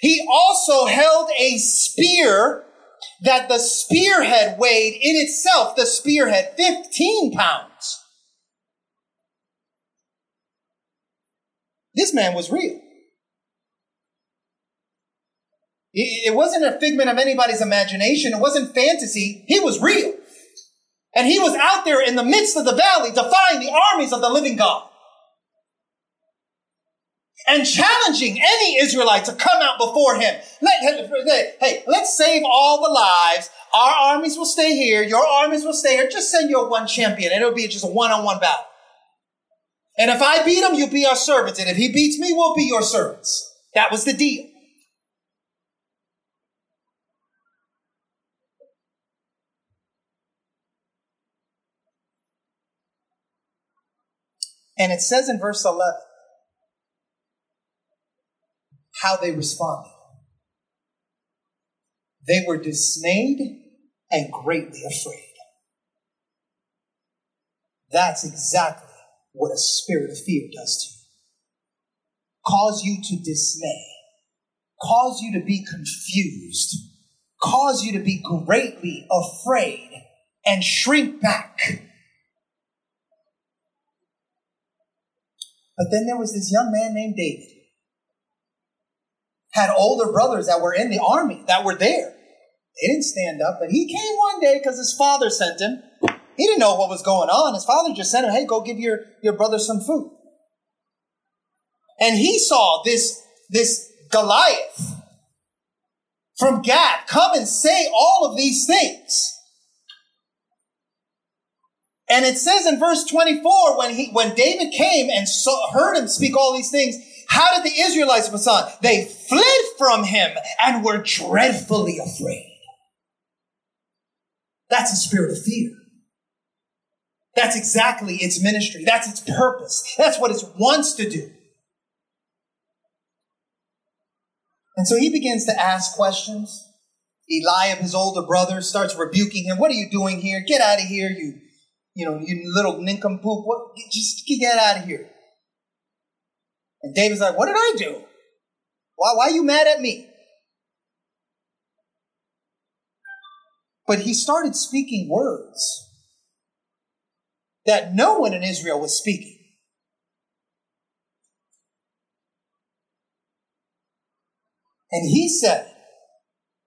He also held a spear that the spearhead weighed in itself, the spearhead, 15 pounds. This man was real. It wasn't a figment of anybody's imagination. It wasn't fantasy. He was real. And he was out there in the midst of the valley defying the armies of the living God. And challenging any Israelite to come out before him. Let, hey, let's save all the lives. Our armies will stay here. Your armies will stay here. Just send your one champion. It'll be just a one-on-one battle. And if I beat him, you'll be our servants. And if he beats me, we'll be your servants. That was the deal. And it says in verse 11 how they responded. They were dismayed and greatly afraid. That's exactly what a spirit of fear does to you. Cause you to dismay, cause you to be confused, cause you to be greatly afraid and shrink back. But then there was this young man named David. Had older brothers that were in the army that were there. They didn't stand up, but he came one day because his father sent him he didn't know what was going on. His father just sent him, hey, go give your, your brother some food. And he saw this, this Goliath from Gath come and say all of these things. And it says in verse 24, when he, when David came and saw, heard him speak all these things, how did the Israelites respond? They fled from him and were dreadfully afraid. That's a spirit of fear. That's exactly its ministry. That's its purpose. That's what it wants to do. And so he begins to ask questions. Eliab, his older brother, starts rebuking him. What are you doing here? Get out of here, you, you know, you little nincompoop. What? Just get out of here. And David's like, what did I do? Why, why are you mad at me? But he started speaking words that no one in Israel was speaking. And he said,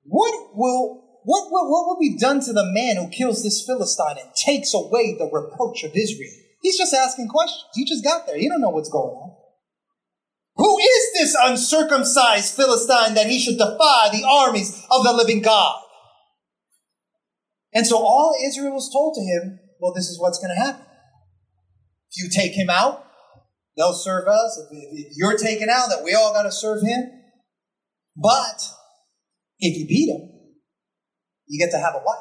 What will what, what, what will be done to the man who kills this Philistine and takes away the reproach of Israel? He's just asking questions. He just got there. He don't know what's going on. Who is this uncircumcised Philistine that he should defy the armies of the living God? And so all Israel was told to him, well, this is what's going to happen. If you take him out, they'll serve us. If, you're taken out, that we all got to serve him. But if you beat him, you get to have a wife.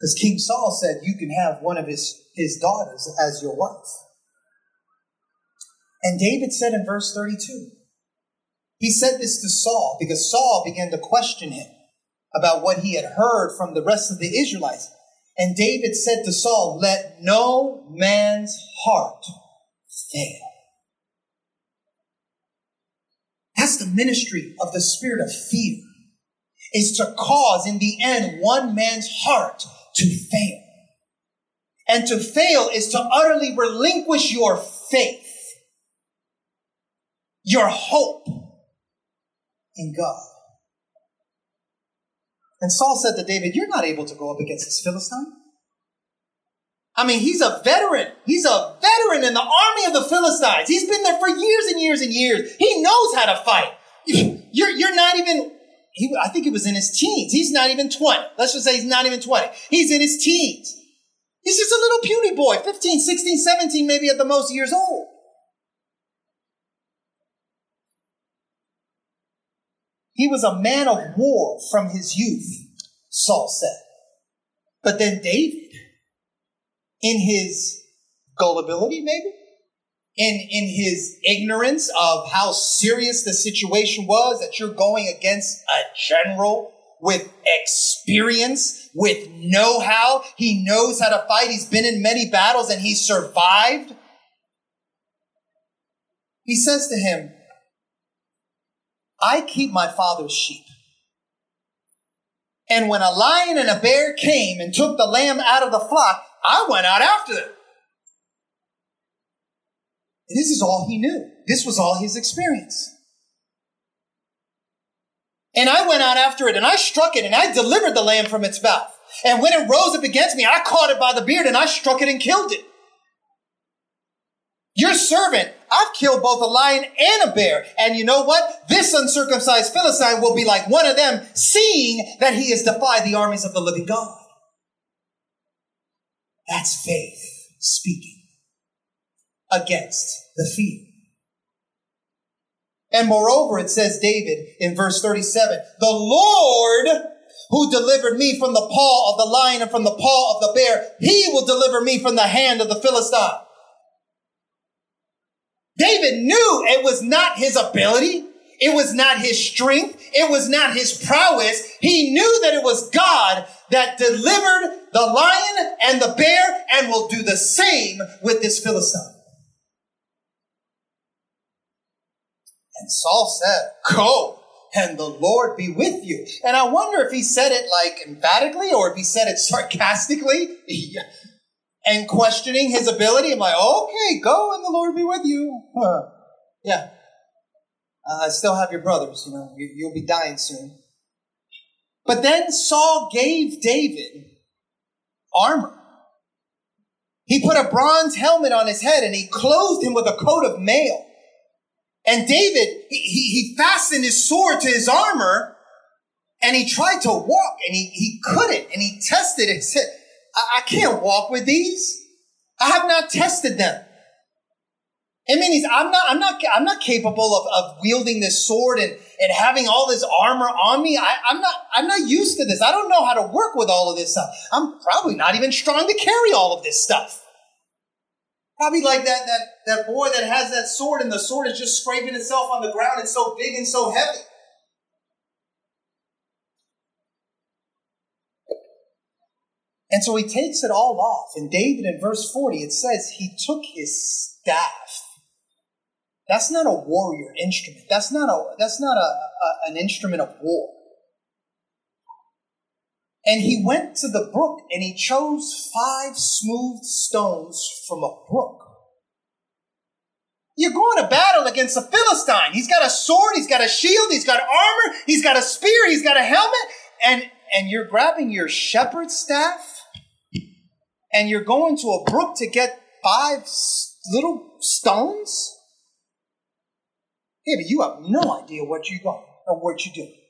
Because King Saul said you can have one of his, his daughters as your wife. And David said in verse 32, he said this to Saul because Saul began to question him about what he had heard from the rest of the Israelites. And David said to Saul, Let no man's heart fail. That's the ministry of the spirit of fear, is to cause in the end one man's heart to fail. And to fail is to utterly relinquish your faith, your hope in God. And Saul said to David, You're not able to go up against this Philistine. I mean, he's a veteran. He's a veteran in the army of the Philistines. He's been there for years and years and years. He knows how to fight. You're, you're not even, he, I think he was in his teens. He's not even 20. Let's just say he's not even 20. He's in his teens. He's just a little puny boy, 15, 16, 17, maybe at the most years old. He was a man of war from his youth, Saul said. But then David, in his gullibility, maybe, in, in his ignorance of how serious the situation was that you're going against a general with experience, with know-how. He knows how to fight. He's been in many battles and he survived. He says to him, I keep my father's sheep. And when a lion and a bear came and took the lamb out of the flock, I went out after them. This is all he knew. This was all his experience. And I went out after it and I struck it and I delivered the lamb from its mouth. And when it rose up against me, I caught it by the beard and I struck it and killed it. Your servant, I've killed both a lion and a bear. And you know what? This uncircumcised Philistine will be like one of them, seeing that he has defied the armies of the living God. That's faith speaking against the fear. And moreover, it says David in verse 37, the Lord who delivered me from the paw of the lion and from the paw of the bear, he will deliver me from the hand of the Philistine. David knew it was not his ability. It was not his strength. It was not his prowess. He knew that it was God that delivered the lion and the bear and will do the same with this Philistine. And Saul said, Go, and the Lord be with you. And I wonder if he said it like emphatically or if he said it sarcastically and questioning his ability. I'm like, okay, go and the Lord be with you. Huh. Yeah. Uh, I still have your brothers, you know, you, you'll be dying soon. But then Saul gave David armor. He put a bronze helmet on his head and he clothed him with a coat of mail. And David, he, he fastened his sword to his armor and he tried to walk and he, he couldn't and he tested it I, I can't walk with these. I have not tested them. I mean, I'm not, I'm not, I'm not capable of, of wielding this sword and, and having all this armor on me. I, I'm not, I'm not used to this. I don't know how to work with all of this stuff. I'm probably not even strong to carry all of this stuff. Probably like that, that, that boy that has that sword and the sword is just scraping itself on the ground. It's so big and so heavy. And so he takes it all off. And David in verse 40, it says he took his staff. That's not a warrior instrument. That's not a that's not a, a, an instrument of war. And he went to the brook and he chose five smooth stones from a brook. You're going to battle against a Philistine. He's got a sword, he's got a shield, he's got armor, he's got a spear, he's got a helmet, and, and you're grabbing your shepherd's staff and you're going to a brook to get five little stones? Yeah, but you have no idea what you're going or what you're doing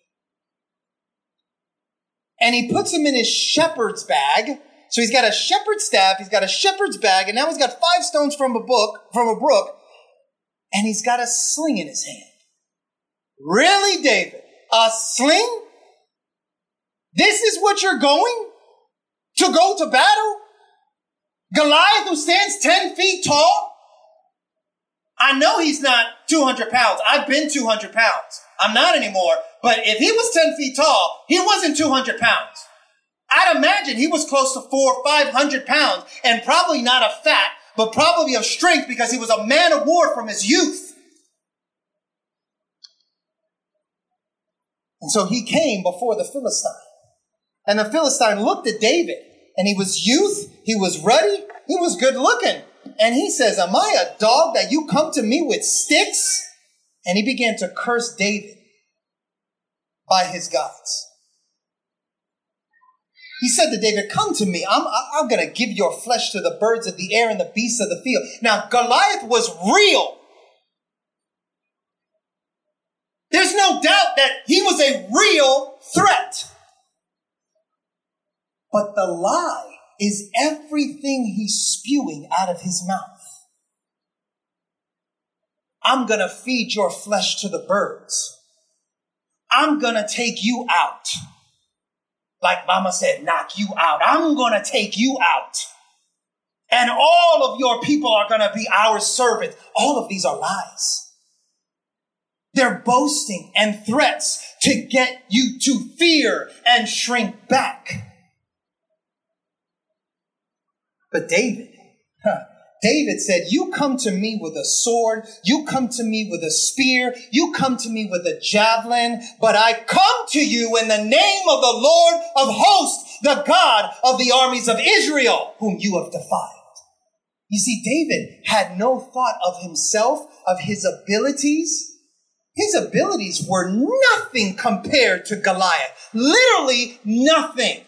and he puts him in his shepherd's bag. So he's got a shepherd's staff, he's got a shepherd's bag, and now he's got five stones from a book, from a brook, and he's got a sling in his hand. Really, David? A sling? This is what you're going? To go to battle? Goliath who stands 10 feet tall? I know he's not 200 pounds. I've been 200 pounds. I'm not anymore. But if he was 10 feet tall, he wasn't 200 pounds. I'd imagine he was close to four or 500 pounds and probably not a fat, but probably of strength because he was a man of war from his youth. And so he came before the Philistine. And the Philistine looked at David and he was youth, he was ruddy, he was good looking. And he says, Am I a dog that you come to me with sticks? And he began to curse David by his gods. He said to David, Come to me. I'm, I'm going to give your flesh to the birds of the air and the beasts of the field. Now, Goliath was real. There's no doubt that he was a real threat. But the lie is everything he's spewing out of his mouth. I'm going to feed your flesh to the birds. I'm going to take you out. Like mama said, knock you out. I'm going to take you out. and all of your people are going to be our servants. All of these are lies. They're boasting and threats to get you to fear and shrink back. But David, huh, David said, You come to me with a sword, you come to me with a spear, you come to me with a javelin, but I come to you in the name of the Lord of hosts, the God of the armies of Israel, whom you have defiled. You see, David had no thought of himself, of his abilities. His abilities were nothing compared to Goliath. Literally nothing.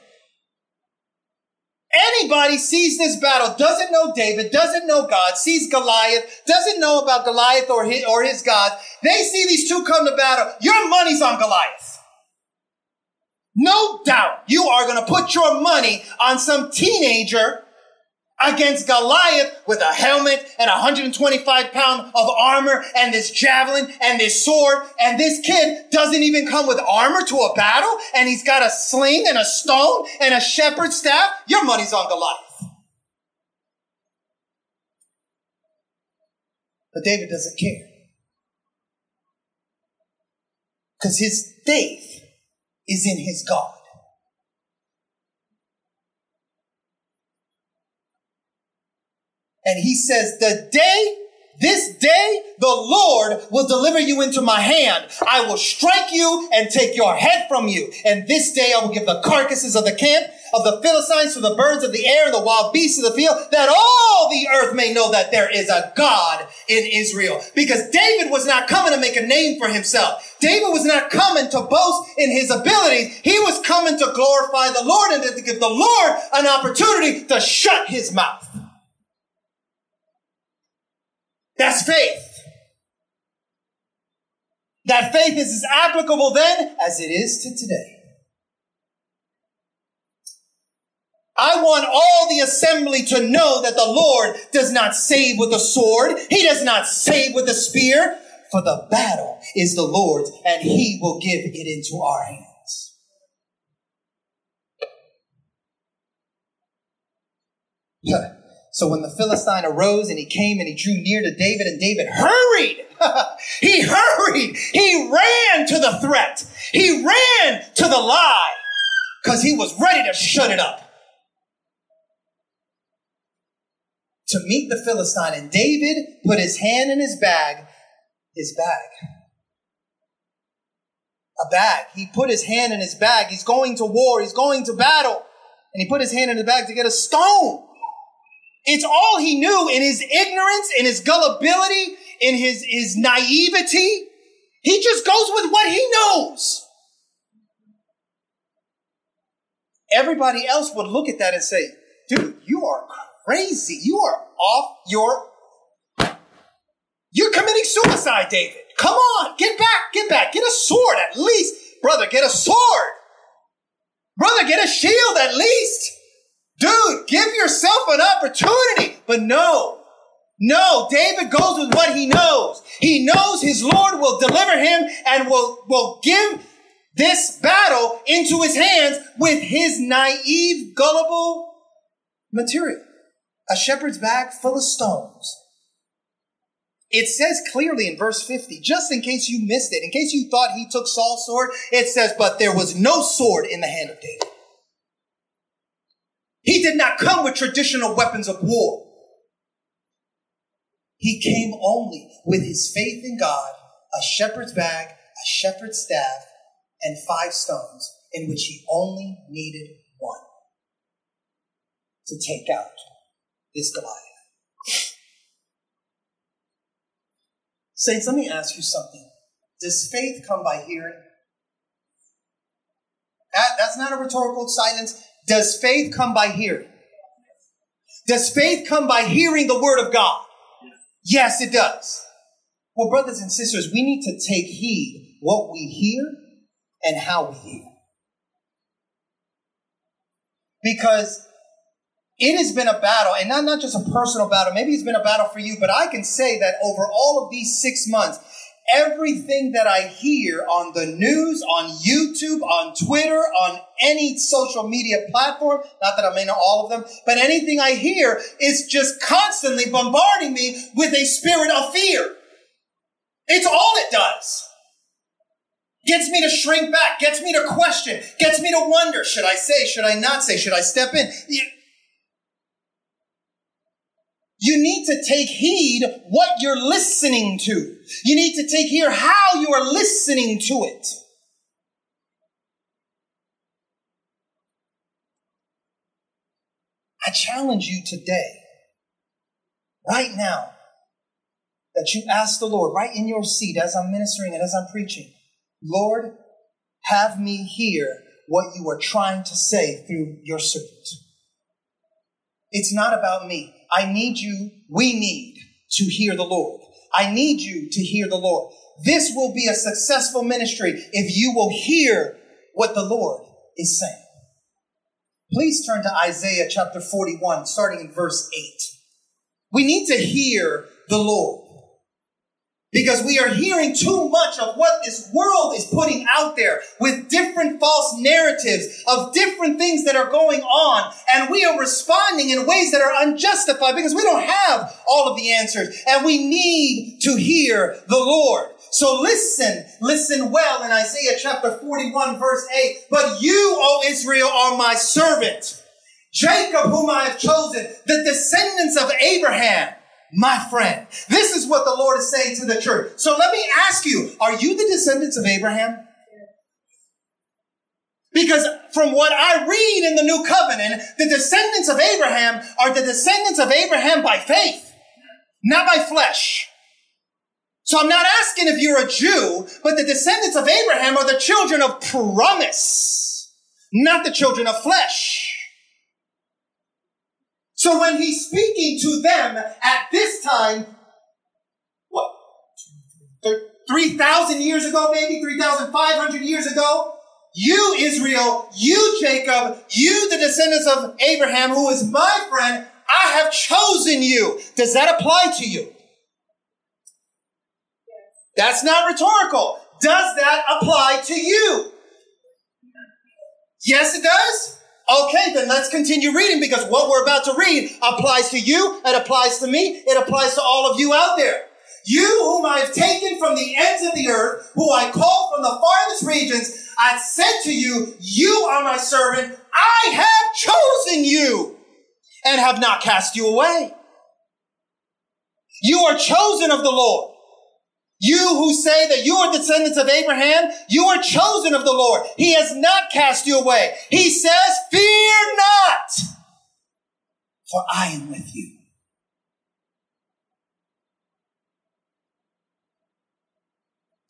Anybody sees this battle, doesn't know David, doesn't know God, sees Goliath, doesn't know about Goliath or his, or his God. They see these two come to battle. Your money's on Goliath. No doubt you are going to put your money on some teenager against Goliath with a helmet and 125 pound of armor and this javelin and this sword. And this kid doesn't even come with armor to a battle and he's got a sling and a stone and a shepherd's staff. Your money's on Goliath. But David doesn't care. Because his faith is in his God. And he says, the day, this day, the Lord will deliver you into my hand. I will strike you and take your head from you. And this day I will give the carcasses of the camp of the Philistines to the birds of the air and the wild beasts of the field, that all the earth may know that there is a God in Israel. Because David was not coming to make a name for himself. David was not coming to boast in his abilities. He was coming to glorify the Lord and to give the Lord an opportunity to shut his mouth. That's faith. That faith is as applicable then as it is to today. I want all the assembly to know that the Lord does not save with a sword. He does not save with a spear. For the battle is the Lord's and he will give it into our hands. So when the Philistine arose and he came and he drew near to David and David hurried. he hurried. He ran to the threat. He ran to the lie because he was ready to shut it up. To meet the Philistine and David put his hand in his bag, his bag. A bag. He put his hand in his bag. He's going to war. He's going to battle. And he put his hand in the bag to get a stone. It's all he knew in his ignorance, in his gullibility, in his, his naivety. He just goes with what he knows. Everybody else would look at that and say, dude, you are crazy. You are off your. You're committing suicide, David. Come on, get back, get back, get a sword at least. Brother, get a sword. Brother, get a shield at least. Dude, give yourself an opportunity. But no, no, David goes with what he knows. He knows his Lord will deliver him and will, will give this battle into his hands with his naive, gullible material. A shepherd's bag full of stones. It says clearly in verse 50, just in case you missed it, in case you thought he took Saul's sword, it says, but there was no sword in the hand of David. He did not come with traditional weapons of war. He came only with his faith in God, a shepherd's bag, a shepherd's staff, and five stones, in which he only needed one to take out this Goliath. Saints, let me ask you something. Does faith come by hearing? That, that's not a rhetorical silence. Does faith come by hearing? Does faith come by hearing the word of God? Yes, it does. Well, brothers and sisters, we need to take heed what we hear and how we hear. Because it has been a battle, and not, not just a personal battle, maybe it's been a battle for you, but I can say that over all of these six months, everything that I hear on the news, on YouTube, on Twitter, on any social media platform, not that I may know all of them, but anything I hear is just constantly bombarding me with a spirit of fear. It's all it does. Gets me to shrink back, gets me to question, gets me to wonder, should I say, should I not say, should I step in? You need to take heed what you're listening to. You need to take heed how you are listening to it. I challenge you today, right now, that you ask the Lord, right in your seat as I'm ministering and as I'm preaching, Lord, have me hear what you are trying to say through your servant. It's not about me. I need you, we need to hear the Lord. I need you to hear the Lord. This will be a successful ministry if you will hear what the Lord is saying. Please turn to Isaiah chapter 41, starting in verse 8. We need to hear the Lord because we are hearing too much of what this world is putting out there with different false narratives of different things that are going on. And we are responding in ways that are unjustified because we don't have all of the answers and we need to hear the Lord. So listen, listen well in Isaiah chapter 41 verse 8. But you, O Israel, are my servant. Jacob, whom I have chosen, the descendants of Abraham my friend. This is what the Lord is saying to the church. So let me ask you, are you the descendants of Abraham? Because from what I read in the new covenant, the descendants of Abraham are the descendants of Abraham by faith, not by flesh. So I'm not asking if you're a Jew, but the descendants of Abraham are the children of promise, not the children of flesh. So when he's speaking to them at this time, what, 3,000 years ago, maybe 3,500 years ago, you, Israel, you, Jacob, you, the descendants of Abraham, who is my friend, I have chosen you. Does that apply to you? That's not rhetorical. Does that apply to you? Yes, it does. Okay, then let's continue reading because what we're about to read applies to you, it applies to me, it applies to all of you out there. You whom I have taken from the ends of the earth, who I called from the farthest regions, I said to you, you are my servant. I have chosen you and have not cast you away. You are chosen of the Lord. You who say that you are descendants of Abraham, you are chosen of the Lord. He has not cast you away. He says, fear not, for I am with you.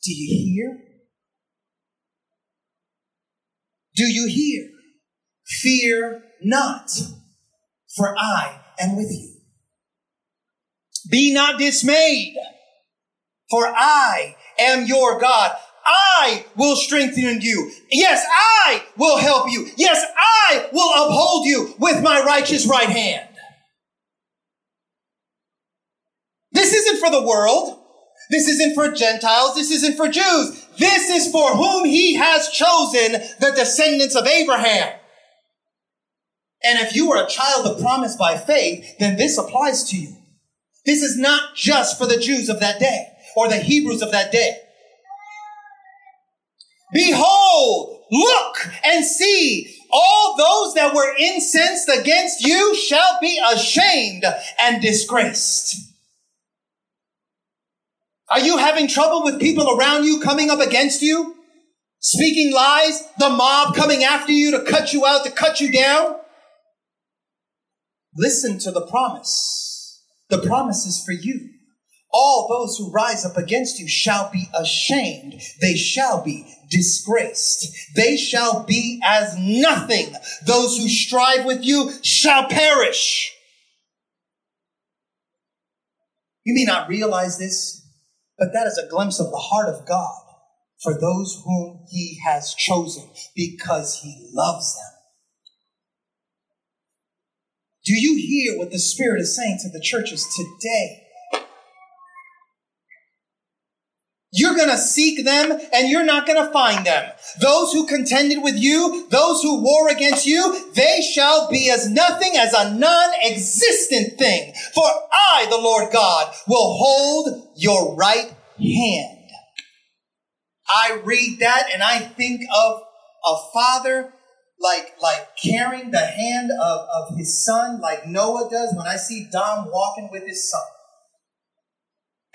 Do you hear? Do you hear? Fear not, for I am with you. Be not dismayed for I am your God. I will strengthen you. Yes, I will help you. Yes, I will uphold you with my righteous right hand. This isn't for the world. This isn't for Gentiles. This isn't for Jews. This is for whom he has chosen the descendants of Abraham. And if you are a child of promise by faith, then this applies to you. This is not just for the Jews of that day or the Hebrews of that day. Behold, look and see, all those that were incensed against you shall be ashamed and disgraced. Are you having trouble with people around you coming up against you? Speaking lies? The mob coming after you to cut you out, to cut you down? Listen to the promise. The promise is for you all those who rise up against you shall be ashamed. They shall be disgraced. They shall be as nothing. Those who strive with you shall perish. You may not realize this, but that is a glimpse of the heart of God for those whom he has chosen because he loves them. Do you hear what the Spirit is saying to the churches today? You're going to seek them and you're not going to find them. Those who contended with you, those who war against you, they shall be as nothing as a non-existent thing. For I, the Lord God, will hold your right hand. I read that and I think of a father like like carrying the hand of, of his son like Noah does when I see Dom walking with his son.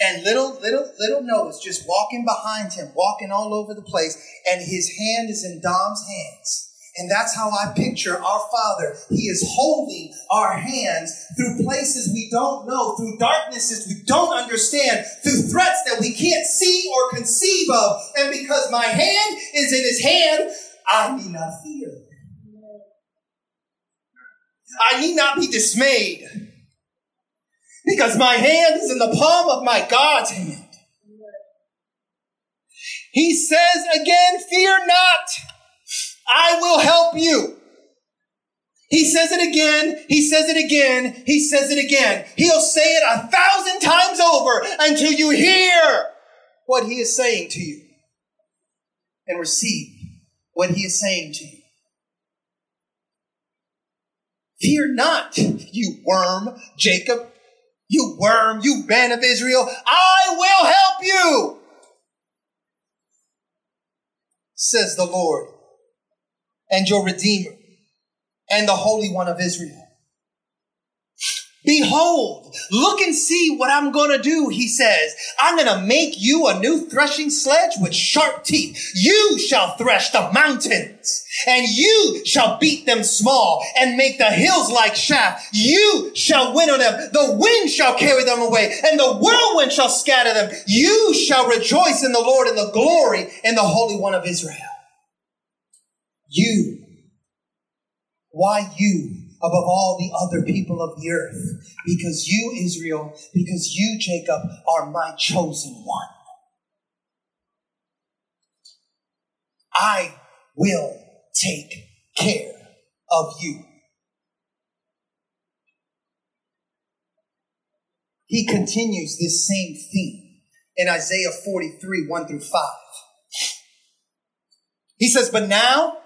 And little, little, little Noah's just walking behind him, walking all over the place, and his hand is in Dom's hands. And that's how I picture our Father. He is holding our hands through places we don't know, through darknesses we don't understand, through threats that we can't see or conceive of. And because my hand is in his hand, I need not fear. I need not be dismayed because my hand is in the palm of my God's hand. He says again, fear not. I will help you. He says it again. He says it again. He says it again. He'll say it a thousand times over until you hear what he is saying to you and receive what he is saying to you. Fear not, you worm, Jacob. You worm, you band of Israel. I will help you, says the Lord and your Redeemer and the Holy One of Israel. Behold, look and see what I'm going to do, he says. I'm going to make you a new threshing sledge with sharp teeth. You shall thresh the mountains and you shall beat them small and make the hills like chaff. You shall winnow them. The wind shall carry them away and the whirlwind shall scatter them. You shall rejoice in the Lord and the glory in the Holy One of Israel. You. Why you? Above all the other people of the earth. Because you, Israel, because you, Jacob, are my chosen one. I will take care of you. He continues this same theme in Isaiah 43, 1 through 5. He says, But now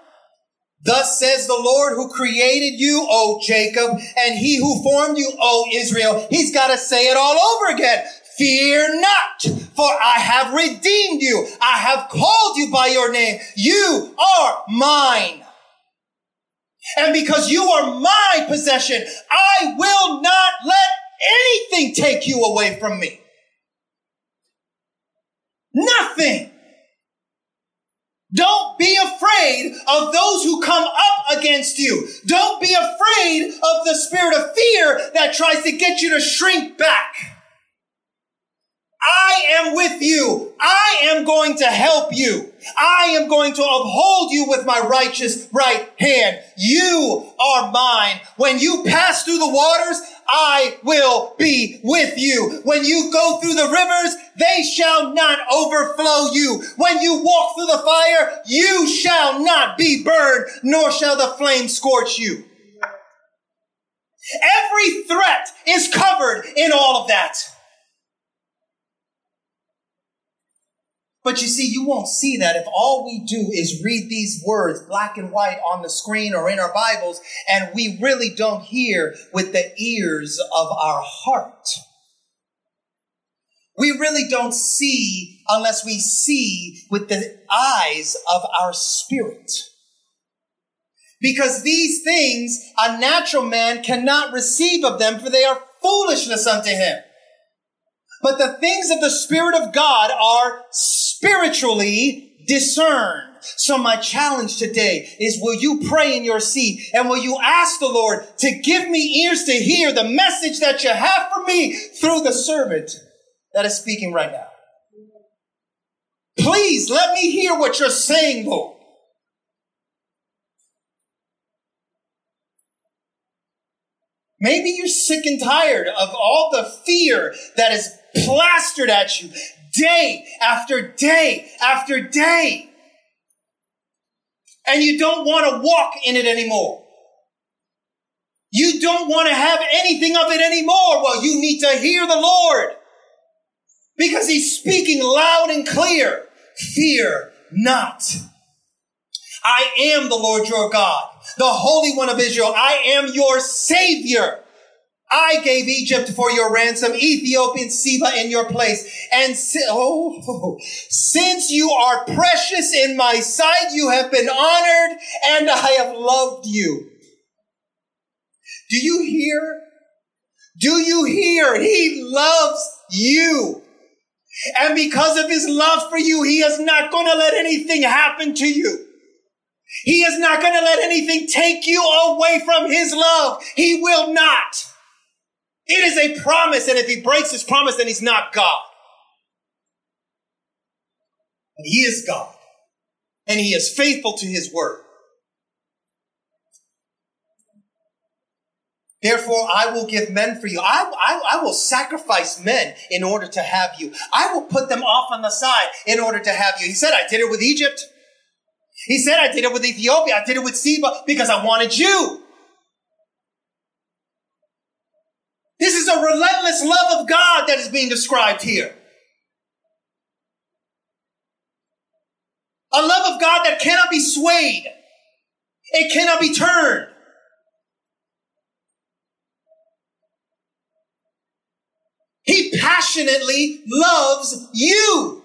Thus says the Lord who created you, O Jacob, and he who formed you, O Israel. He's got to say it all over again. Fear not, for I have redeemed you. I have called you by your name. You are mine. And because you are my possession, I will not let anything take you away from me. Nothing. Don't be afraid of those who come up against you. Don't be afraid of the spirit of fear that tries to get you to shrink back. I am with you. I am going to help you. I am going to uphold you with my righteous right hand. You are mine. When you pass through the waters, I will be with you. When you go through the rivers, they shall not overflow you. When you walk through the fire, you shall not be burned, nor shall the flame scorch you. Every threat is covered in all of that. But you see, you won't see that if all we do is read these words black and white on the screen or in our Bibles, and we really don't hear with the ears of our heart. We really don't see unless we see with the eyes of our spirit. Because these things a natural man cannot receive of them, for they are foolishness unto him. But the things of the Spirit of God are spiritually discerned. So my challenge today is will you pray in your seat and will you ask the Lord to give me ears to hear the message that you have for me through the servant that is speaking right now? Please let me hear what you're saying, Lord. Maybe you're sick and tired of all the fear that is plastered at you day after day after day. And you don't want to walk in it anymore. You don't want to have anything of it anymore. Well, you need to hear the Lord. Because he's speaking loud and clear. Fear not. I am the Lord your God, the Holy One of Israel. I am your Savior. I gave Egypt for your ransom, Ethiopian Seba in your place. And si- oh, since you are precious in my sight, you have been honored and I have loved you. Do you hear? Do you hear? He loves you. And because of his love for you, he is not going to let anything happen to you. He is not going to let anything take you away from his love. He will not. It is a promise, and if he breaks his promise, then he's not God. He is God. And he is faithful to his word. Therefore, I will give men for you. I, I, I, will sacrifice men in order to have you. I will put them off on the side in order to have you. He said, I did it with Egypt. He said, I did it with Ethiopia. I did it with Seba because I wanted you. This is a relentless love of God that is being described here. A love of God that cannot be swayed. It cannot be turned. He passionately loves you.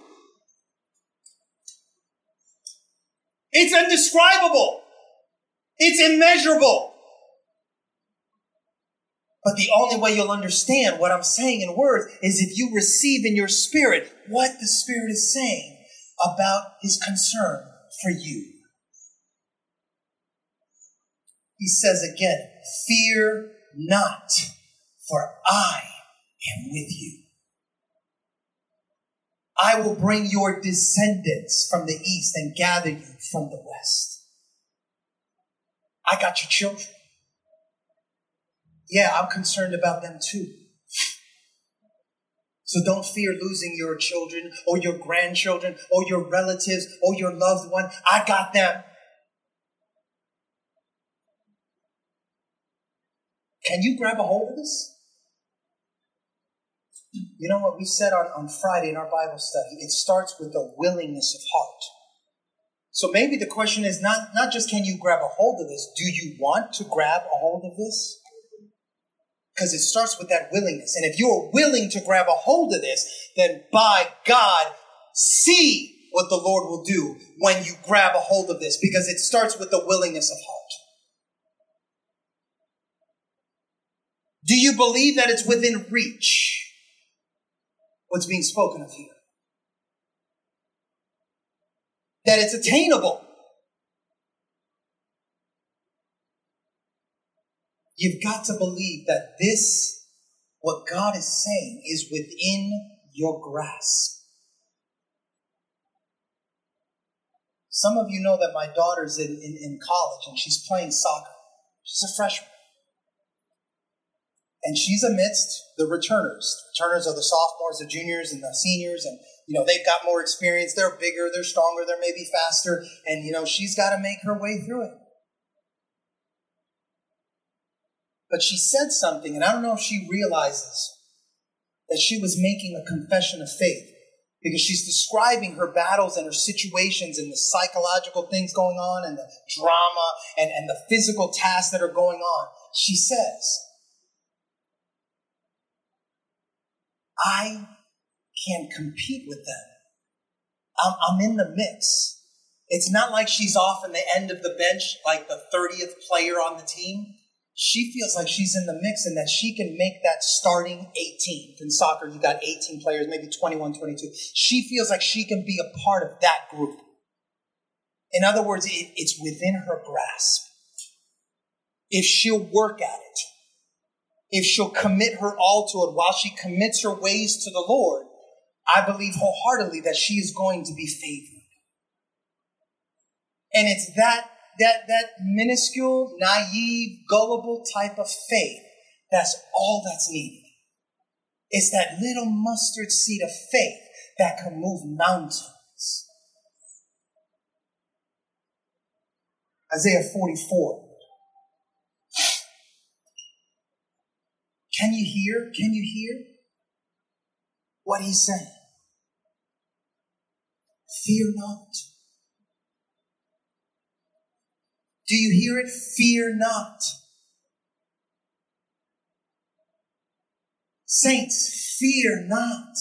It's indescribable. It's immeasurable. But the only way you'll understand what I'm saying in words is if you receive in your spirit what the Spirit is saying about His concern for you. He says again, Fear not, for I am with you. I will bring your descendants from the east and gather you from the west. I got your children. Yeah, I'm concerned about them too. So don't fear losing your children or your grandchildren or your relatives or your loved one. I got them. Can you grab a hold of this? You know what we said on, on Friday in our Bible study? It starts with a willingness of heart. So maybe the question is not, not just can you grab a hold of this, do you want to grab a hold of this? Because it starts with that willingness. And if you're willing to grab a hold of this, then by God, see what the Lord will do when you grab a hold of this, because it starts with the willingness of heart. Do you believe that it's within reach? what's being spoken of here. That it's attainable. You've got to believe that this, what God is saying, is within your grasp. Some of you know that my daughter's in, in, in college and she's playing soccer. She's a freshman. And she's amidst the returners. The Returners are the sophomores, the juniors, and the seniors, and you know they've got more experience. They're bigger, they're stronger, they're maybe faster, and you know she's got to make her way through it. But she said something, and I don't know if she realizes that she was making a confession of faith because she's describing her battles and her situations and the psychological things going on and the drama and, and the physical tasks that are going on. She says, I can't compete with them. I'm, I'm in the mix. It's not like she's off in the end of the bench, like the 30th player on the team. She feels like she's in the mix and that she can make that starting 18. In soccer, you got 18 players, maybe 21, 22. She feels like she can be a part of that group. In other words, it, it's within her grasp. If she'll work at it, if she'll commit her all to it while she commits her ways to the Lord, I believe wholeheartedly that she is going to be favored. And it's that, that, that minuscule, naive, gullible type of faith that's all that's needed. It's that little mustard seed of faith that can move mountains. Isaiah 44. Can you hear? Can you hear what he's saying? Fear not. Do you hear it? Fear not. Saints, fear not.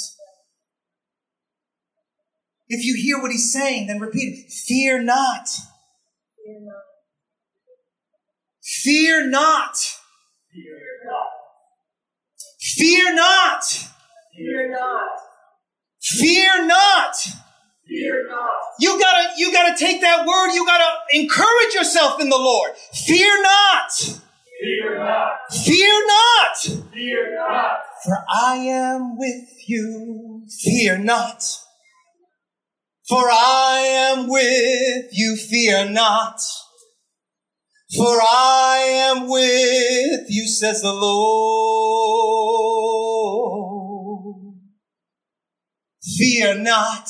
If you hear what he's saying, then repeat it. Fear not. Fear not. Fear not. Fear not. Fear not. Fear not. Fear not. You gotta, you gotta take that word. You gotta encourage yourself in the Lord. Fear not. Fear not. Fear not. Fear not. For I am with you. Fear not. For I am with you. Fear not. For I am with you, says the Lord. Fear not.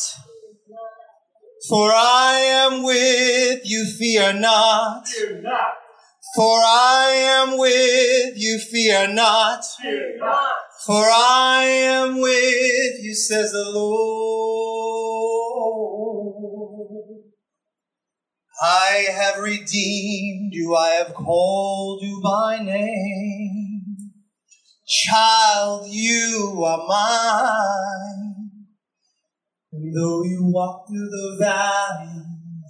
For I am with you, fear not. Fear not. For I am with you, fear not. Fear not. For I am with you, says the Lord. I have redeemed you, I have called you by name. Child, you are mine. And though you walk through the valley,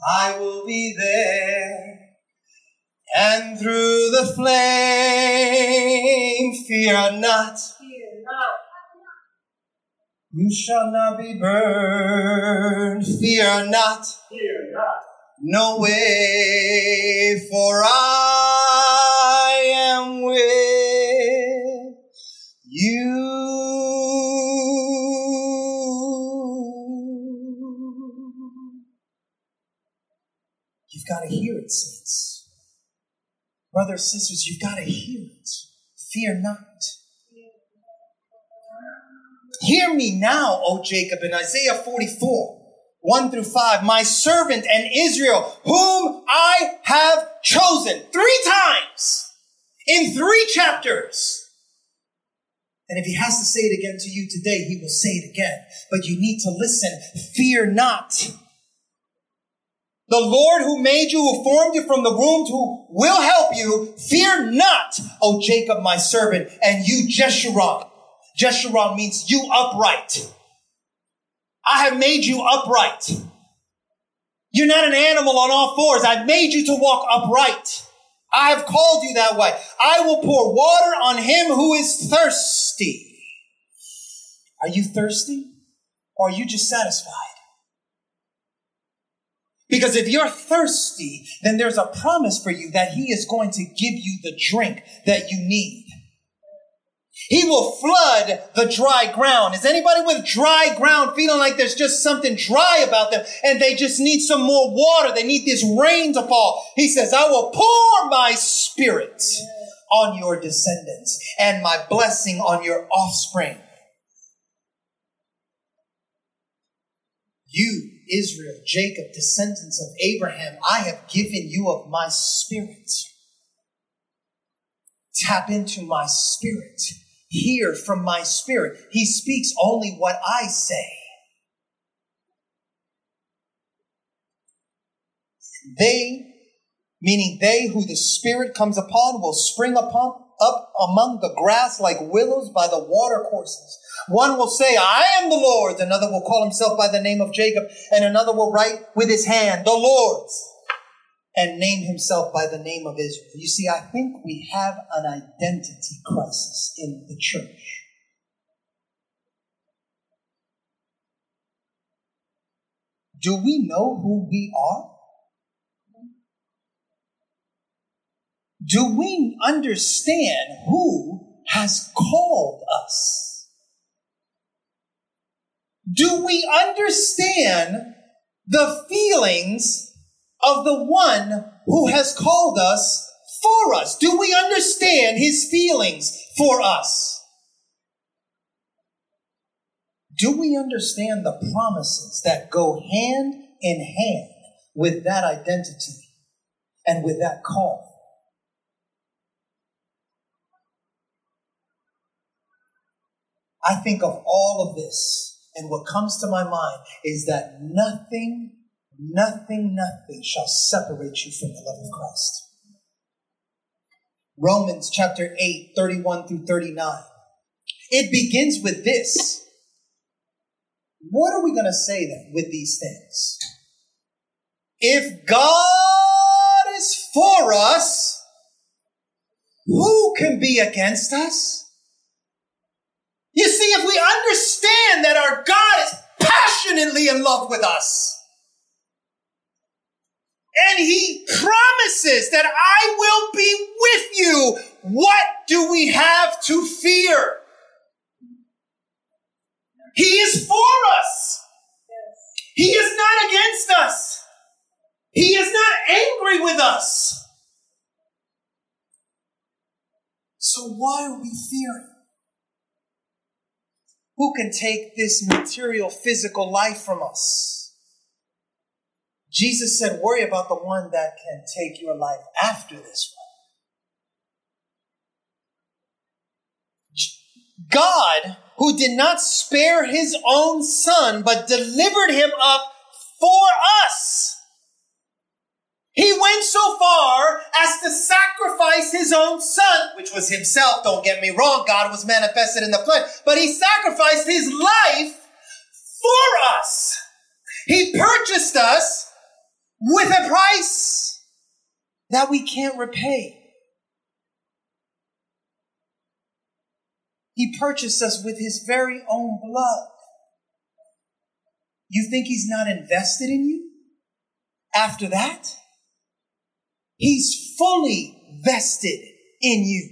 I will be there. And through the flame, fear not. Fear not. You shall not be burned. Fear not. Fear not. No way, for I got to hear it, saints. Brothers, sisters, you've got to hear it. Fear not. Hear me now, O Jacob, in Isaiah 44. 1 through 5, my servant and Israel, whom I have chosen three times in three chapters. And if he has to say it again to you today, he will say it again. But you need to listen. Fear not. The Lord who made you, who formed you from the womb, who will help you, fear not, O Jacob, my servant, and you, Jeshurun. Jeshurun means you upright. I have made you upright. You're not an animal on all fours. I've made you to walk upright. I have called you that way. I will pour water on him who is thirsty. Are you thirsty? Or are you just satisfied? Because if you're thirsty, then there's a promise for you that he is going to give you the drink that you need. He will flood the dry ground. Is anybody with dry ground feeling like there's just something dry about them and they just need some more water? They need this rain to fall. He says, I will pour my spirit on your descendants and my blessing on your offspring. You, Israel, Jacob, descendants of Abraham, I have given you of my spirit. Tap into my spirit hear from my spirit. He speaks only what I say. They, meaning they who the Spirit comes upon, will spring upon, up among the grass like willows by the water courses. One will say, I am the Lord's. Another will call himself by the name of Jacob. And another will write with his hand, the Lord's and name himself by the name of Israel. You see, I think we have an identity crisis in the church. Do we know who we are? Do we understand who has called us? Do we understand the feelings of the one who has called us for us? Do we understand his feelings for us? Do we understand the promises that go hand in hand with that identity and with that call? I think of all of this And what comes to my mind is that nothing, nothing, nothing shall separate you from the love of Christ. Romans chapter 8, 31 through 39. It begins with this. What are we going to say then with these things? If God is for us, who can be against us? You see, if we understand that our God is passionately in love with us, and he promises that I will be with you, what do we have to fear? He is for us. He is not against us. He is not angry with us. So why are we fearing? Who can take this material, physical life from us? Jesus said, worry about the one that can take your life after this one. God, who did not spare his own son, but delivered him up for us. He went so far as to sacrifice his own son, which was himself. Don't get me wrong. God was manifested in the flesh, but he sacrificed his life for us. He purchased us with a price that we can't repay. He purchased us with his very own blood. You think he's not invested in you after that? He's fully vested in you.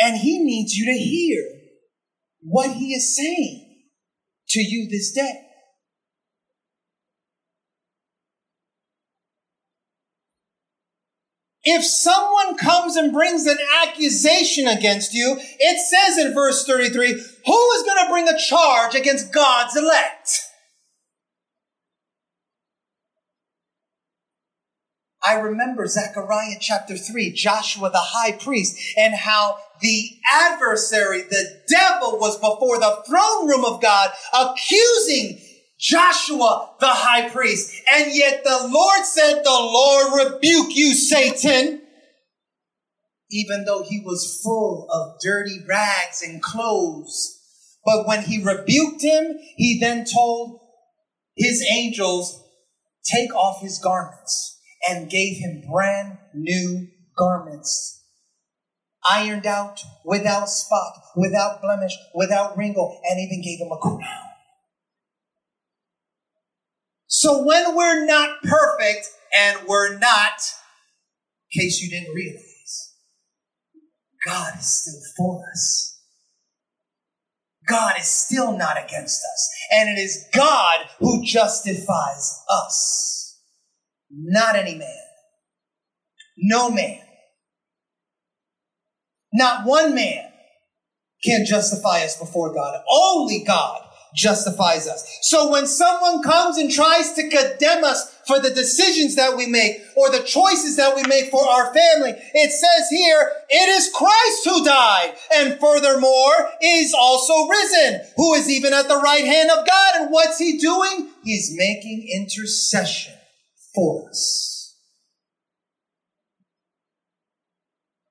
And he needs you to hear what he is saying to you this day. If someone comes and brings an accusation against you, it says in verse 33, who is going to bring a charge against God's elect? I remember Zechariah chapter 3, Joshua the high priest, and how the adversary, the devil, was before the throne room of God accusing Joshua the high priest. And yet the Lord said, The Lord rebuke you, Satan. Even though he was full of dirty rags and clothes. But when he rebuked him, he then told his angels, Take off his garments and gave him brand new garments. Ironed out, without spot, without blemish, without wrinkle, and even gave him a crown. So when we're not perfect, and we're not, in case you didn't realize, God is still for us. God is still not against us. And it is God who justifies us not any man. No man. Not one man can justify us before God. Only God justifies us. So when someone comes and tries to condemn us for the decisions that we make or the choices that we make for our family, it says here, it is Christ who died and furthermore is also risen, who is even at the right hand of God. And what's he doing? He's making intercession for us.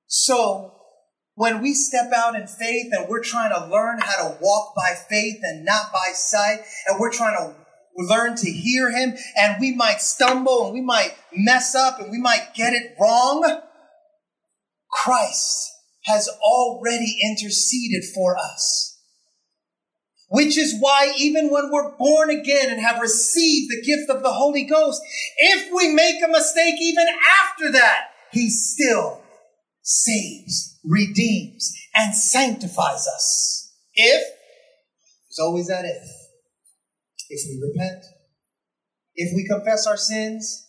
So, when we step out in faith and we're trying to learn how to walk by faith and not by sight, and we're trying to learn to hear Him, and we might stumble and we might mess up and we might get it wrong, Christ has already interceded for us. Which is why even when we're born again and have received the gift of the Holy Ghost, if we make a mistake even after that, He still saves, redeems, and sanctifies us. If, there's always that if, if we repent, if we confess our sins,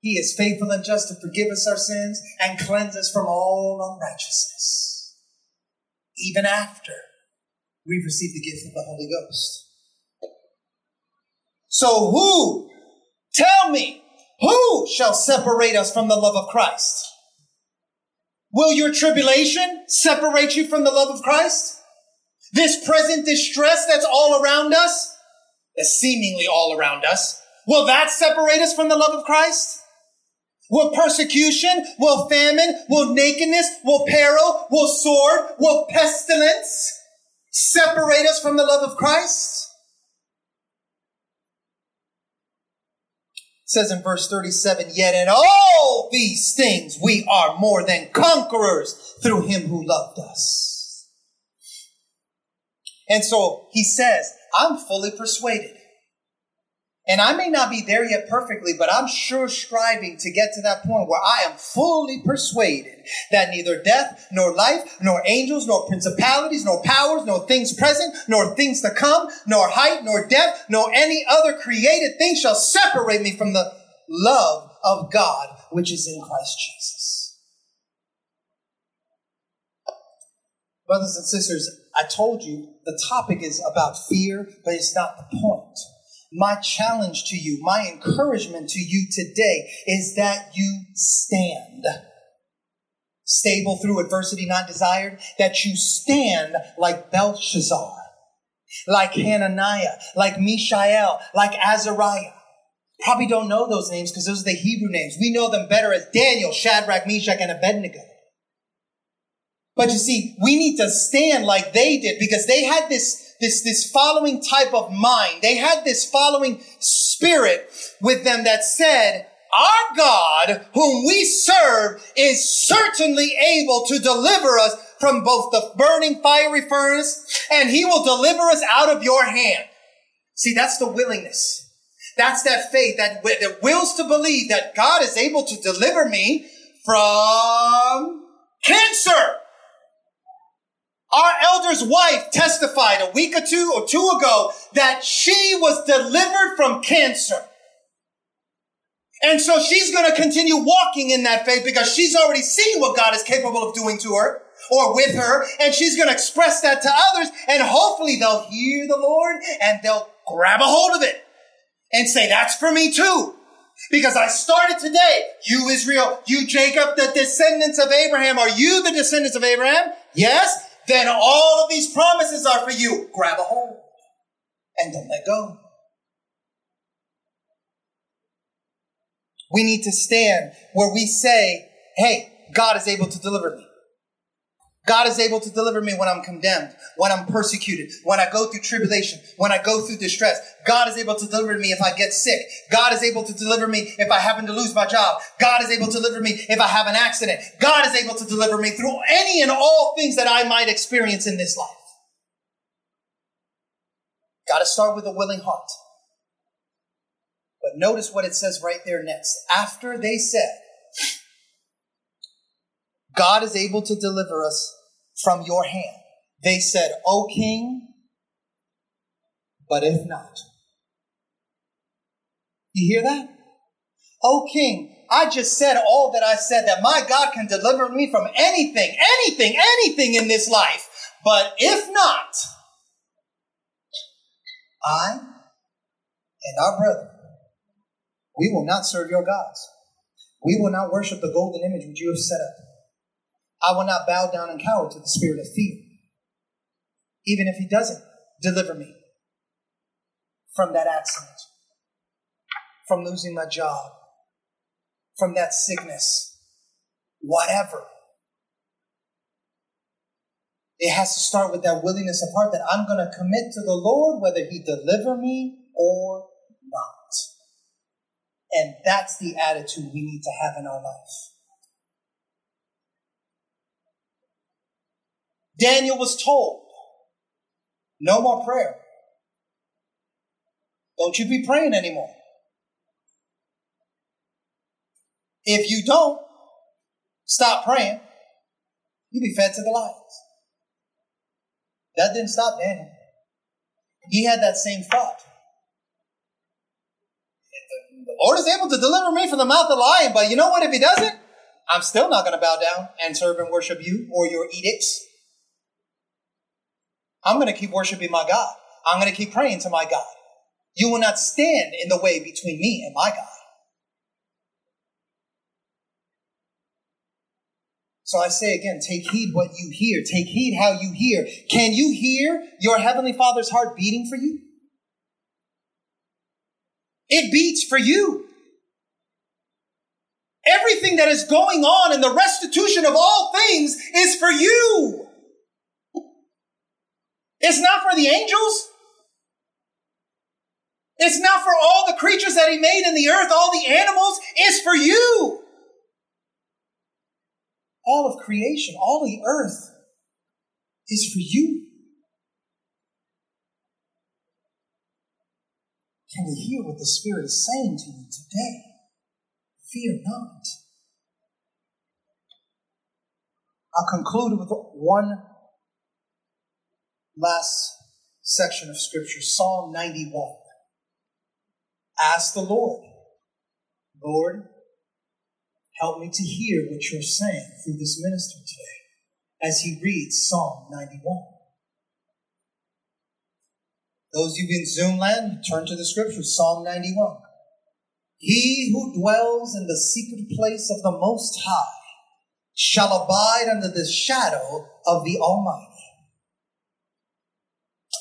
He is faithful and just to forgive us our sins and cleanse us from all unrighteousness. Even after we've received the gift of the Holy Ghost. So who, tell me, who shall separate us from the love of Christ? Will your tribulation separate you from the love of Christ? This present distress that's all around us, that's seemingly all around us, will that separate us from the love of Christ? Will persecution, will famine, will nakedness, will peril, will sword, will pestilence separate us from the love of Christ? It says in verse 37, yet in all these things we are more than conquerors through him who loved us. And so he says, I'm fully persuaded. And I may not be there yet perfectly, but I'm sure striving to get to that point where I am fully persuaded that neither death, nor life, nor angels, nor principalities, nor powers, nor things present, nor things to come, nor height, nor depth, nor any other created thing shall separate me from the love of God which is in Christ Jesus. Brothers and sisters, I told you the topic is about fear, but it's not the point. My challenge to you, my encouragement to you today is that you stand stable through adversity not desired, that you stand like Belshazzar, like Hananiah, like Mishael, like Azariah. Probably don't know those names because those are the Hebrew names. We know them better as Daniel, Shadrach, Meshach, and Abednego. But you see, we need to stand like they did because they had this this, this following type of mind. They had this following spirit with them that said, our God, whom we serve, is certainly able to deliver us from both the burning fiery furnace and he will deliver us out of your hand. See, that's the willingness. That's that faith that, that wills to believe that God is able to deliver me from cancer. Our elder's wife testified a week or two or two ago that she was delivered from cancer. And so she's going to continue walking in that faith because she's already seen what God is capable of doing to her or with her. And she's going to express that to others. And hopefully they'll hear the Lord and they'll grab a hold of it and say, that's for me too. Because I started today. You Israel, you Jacob, the descendants of Abraham. Are you the descendants of Abraham? Yes then all of these promises are for you. Grab a hold and don't let go. We need to stand where we say, hey, God is able to deliver me. God is able to deliver me when I'm condemned, when I'm persecuted, when I go through tribulation, when I go through distress. God is able to deliver me if I get sick. God is able to deliver me if I happen to lose my job. God is able to deliver me if I have an accident. God is able to deliver me through any and all things that I might experience in this life. Got to start with a willing heart. But notice what it says right there next. After they said, God is able to deliver us from your hand. They said, O king, but if not. You hear that? O king, I just said all that I said that my God can deliver me from anything, anything, anything in this life. But if not, I and our brother, we will not serve your gods. We will not worship the golden image which you have set up. I will not bow down and cower to the spirit of fear, even if he doesn't deliver me from that accident, from losing my job, from that sickness, whatever. It has to start with that willingness of heart that I'm going to commit to the Lord whether he deliver me or not. And that's the attitude we need to have in our life. Daniel was told, no more prayer. Don't you be praying anymore. If you don't stop praying, you'll be fed to the lions. That didn't stop Daniel. He had that same thought. The Lord is able to deliver me from the mouth of the lion, but you know what? If he doesn't, I'm still not going to bow down and serve and worship you or your edicts. I'm going to keep worshiping my God. I'm going to keep praying to my God. You will not stand in the way between me and my God. So I say again, take heed what you hear. Take heed how you hear. Can you hear your Heavenly Father's heart beating for you? It beats for you. Everything that is going on in the restitution of all things is for you. It's not for the angels. It's not for all the creatures that he made in the earth, all the animals. It's for you. All of creation, all the earth is for you. Can you hear what the Spirit is saying to you today? Fear not. I'll conclude with one last section of Scripture Psalm 91. Ask the Lord, Lord, help me to hear what you're saying through this minister today as he reads Psalm 91. Those of you in Zoom land, turn to the scripture, Psalm 91. He who dwells in the secret place of the Most High shall abide under the shadow of the Almighty.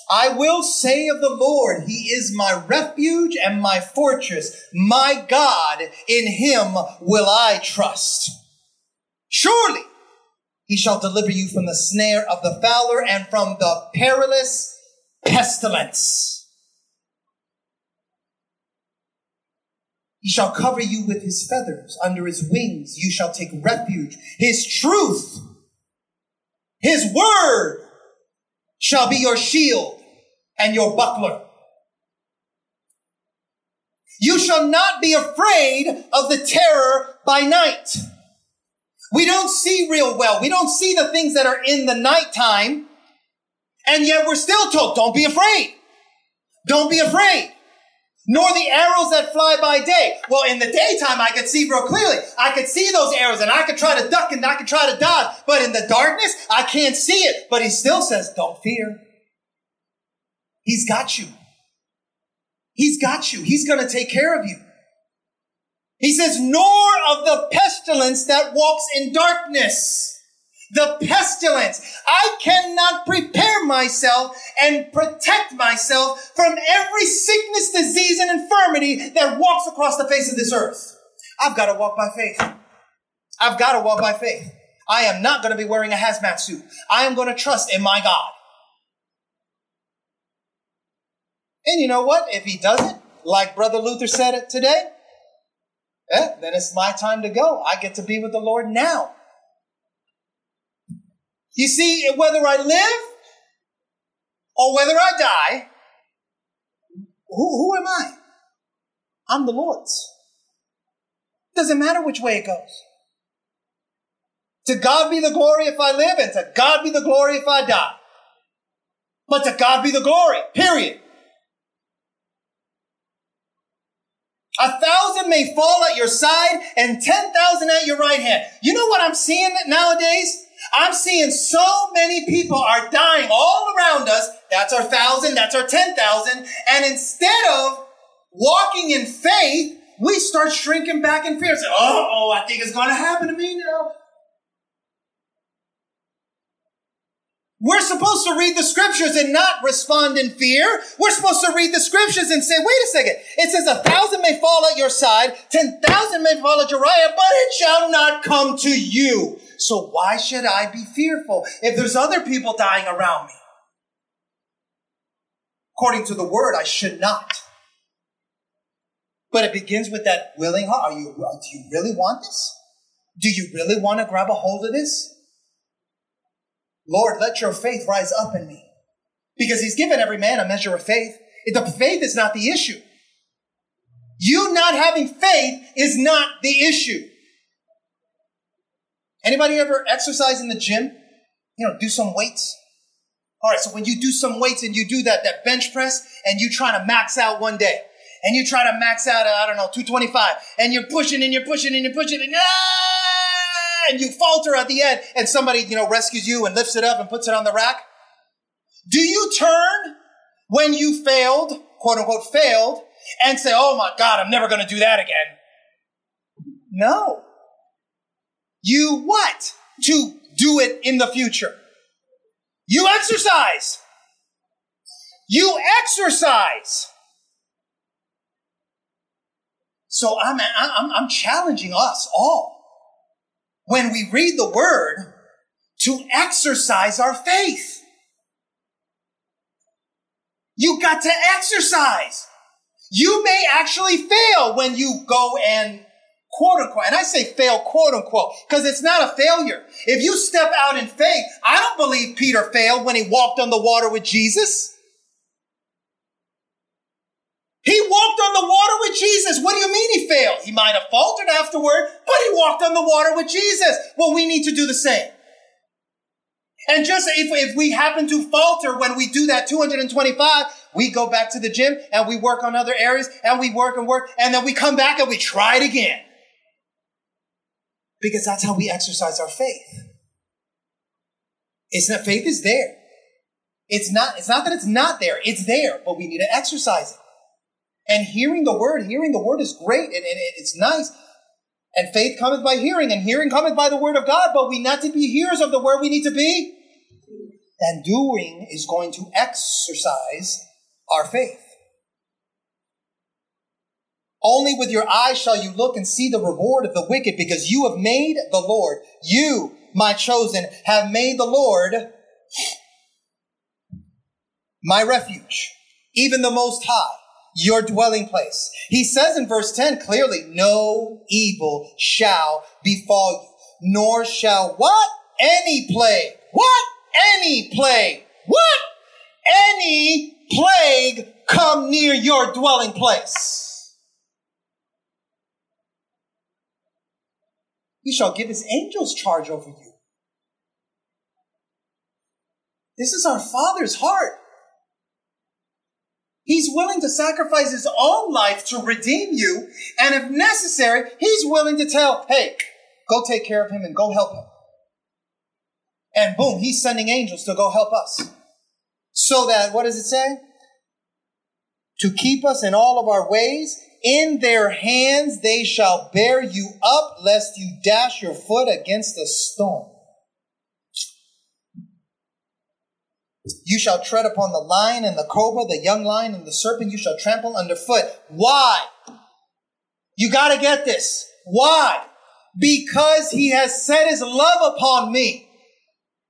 I will say of the Lord, He is my refuge and my fortress. My God, in Him will I trust. Surely He shall deliver you from the snare of the fowler and from the perilous pestilence. He shall cover you with his feathers. Under his wings you shall take refuge. His truth, his word shall be your shield and your buckler. You shall not be afraid of the terror by night. We don't see real well. We don't see the things that are in the nighttime. And yet we're still told, don't be afraid. Don't be afraid. Nor the arrows that fly by day. Well, in the daytime, I could see real clearly. I could see those arrows and I could try to duck and I could try to dodge. But in the darkness, I can't see it. But he still says, don't fear. He's got you. He's got you. He's going to take care of you. He says, nor of the pestilence that walks in darkness the pestilence. I cannot prepare myself and protect myself from every sickness, disease, and infirmity that walks across the face of this earth. I've got to walk by faith. I've got to walk by faith. I am not going to be wearing a hazmat suit. I am going to trust in my God. And you know what? If he doesn't, like Brother Luther said it today, eh, then it's my time to go. I get to be with the Lord now. You see, whether I live or whether I die, who, who am I? I'm the Lord's. It doesn't matter which way it goes. To God be the glory if I live, and to God be the glory if I die. But to God be the glory, period. A thousand may fall at your side and 10,000 at your right hand. You know what I'm seeing nowadays? I'm seeing so many people are dying all around us. That's our thousand, that's our 10,000. And instead of walking in faith, we start shrinking back in fear. Say, oh, I think it's going to happen to me now. We're supposed to read the scriptures and not respond in fear. We're supposed to read the scriptures and say, wait a second. It says a thousand may fall at your side, ten thousand may fall at right, but it shall not come to you. So why should I be fearful if there's other people dying around me? According to the word, I should not. But it begins with that willing heart. Are you, do you really want this? Do you really want to grab a hold of this? Lord, let your faith rise up in me. Because he's given every man a measure of faith. The faith is not the issue. You not having faith is not the issue. Anybody ever exercise in the gym? You know, do some weights. All right, so when you do some weights and you do that, that bench press and you try to max out one day and you try to max out, I don't know, 225 and you're pushing and you're pushing and you're pushing and, ah, and you falter at the end and somebody, you know, rescues you and lifts it up and puts it on the rack. Do you turn when you failed, quote unquote, failed and say, oh my God, I'm never going to do that again? No. You what? to do it in the future. You exercise. You exercise. So I'm, I'm, I'm challenging us all when we read the word to exercise our faith. You got to exercise. You may actually fail when you go and quote unquote, and I say fail quote unquote, because it's not a failure. If you step out in faith, I don't believe Peter failed when he walked on the water with Jesus. He walked on the water with Jesus. What do you mean he failed? He might have faltered afterward, but he walked on the water with Jesus. Well, we need to do the same. And just if, if we happen to falter when we do that 225, we go back to the gym and we work on other areas and we work and work and then we come back and we try it again. Because that's how we exercise our faith. It's that faith is there. It's not, it's not that it's not there. It's there, but we need to exercise it. And hearing the word, hearing the word is great and, and it's nice. And faith cometh by hearing, and hearing cometh by the word of God, but we not to be hearers of the word, we need to be. And doing is going to exercise our faith. Only with your eyes shall you look and see the reward of the wicked, because you have made the Lord, you, my chosen, have made the Lord my refuge, even the Most High, your dwelling place. He says in verse 10 clearly, no evil shall befall you, nor shall what? Any plague. What? Any plague. What? Any plague come near your dwelling place. He shall give his angels charge over you. This is our Father's heart. He's willing to sacrifice his own life to redeem you. And if necessary, he's willing to tell, hey, go take care of him and go help him. And boom, he's sending angels to go help us. So that, what does it say? To keep us in all of our ways. In their hands they shall bear you up, lest you dash your foot against a stone. You shall tread upon the lion and the cobra, the young lion and the serpent you shall trample underfoot. Why? You gotta get this. Why? Because he has set his love upon me.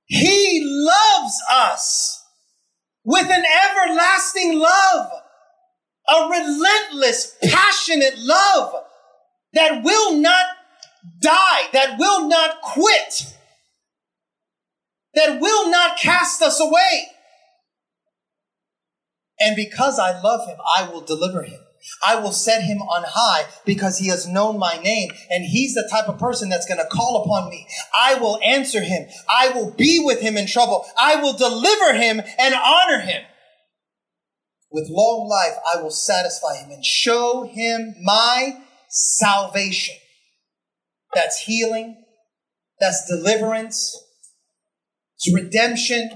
He loves us with an everlasting love, a relentless, passionate love that will not die, that will not quit that will not cast us away. And because I love him, I will deliver him. I will set him on high because he has known my name and he's the type of person that's going to call upon me. I will answer him. I will be with him in trouble. I will deliver him and honor him. With long life, I will satisfy him and show him my salvation. That's healing. That's deliverance. It's redemption.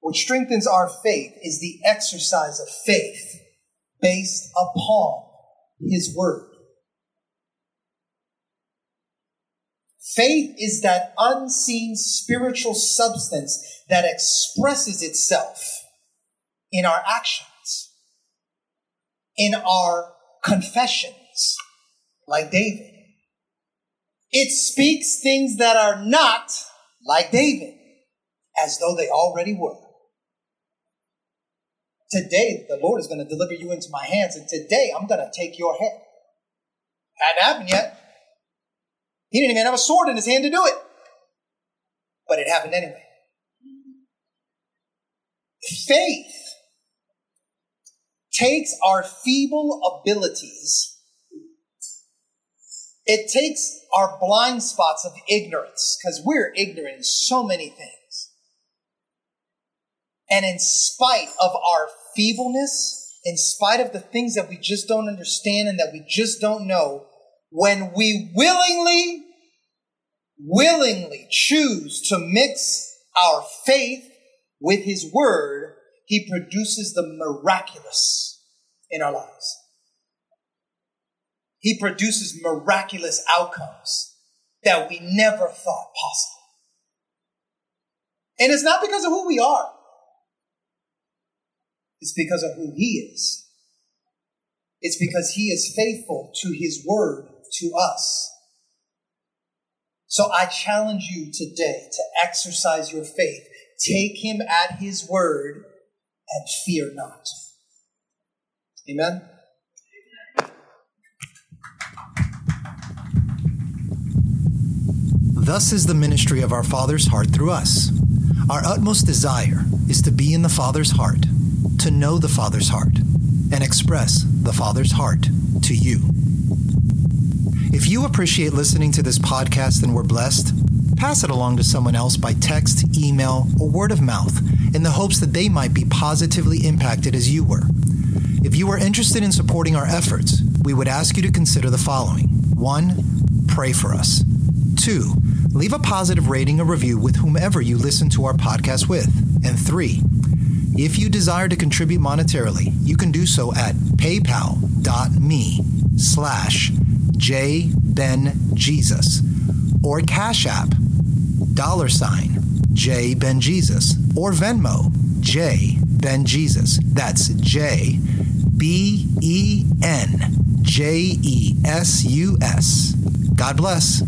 What strengthens our faith is the exercise of faith based upon His Word. Faith is that unseen spiritual substance that expresses itself in our actions, in our confessions, like David. It speaks things that are not like David, as though they already were. Today, the Lord is going to deliver you into my hands, and today I'm going to take your head. Hadn't happened yet. He didn't even have a sword in his hand to do it. But it happened anyway. Faith takes our feeble abilities it takes our blind spots of ignorance, because we're ignorant in so many things. And in spite of our feebleness, in spite of the things that we just don't understand and that we just don't know, when we willingly, willingly choose to mix our faith with His Word, He produces the miraculous in our lives. He produces miraculous outcomes that we never thought possible. And it's not because of who we are, it's because of who He is. It's because He is faithful to His word to us. So I challenge you today to exercise your faith. Take Him at His word and fear not. Amen. Thus is the ministry of our Father's heart through us. Our utmost desire is to be in the Father's heart, to know the Father's heart, and express the Father's heart to you. If you appreciate listening to this podcast and were blessed, pass it along to someone else by text, email, or word of mouth in the hopes that they might be positively impacted as you were. If you are interested in supporting our efforts, we would ask you to consider the following 1. Pray for us. 2. Leave a positive rating or review with whomever you listen to our podcast with. And 3. If you desire to contribute monetarily, you can do so at paypal.me slash jbenjesus or Cash App dollar sign J Ben Jesus or Venmo J Ben Jesus. That's J B E N J E S U S. God bless.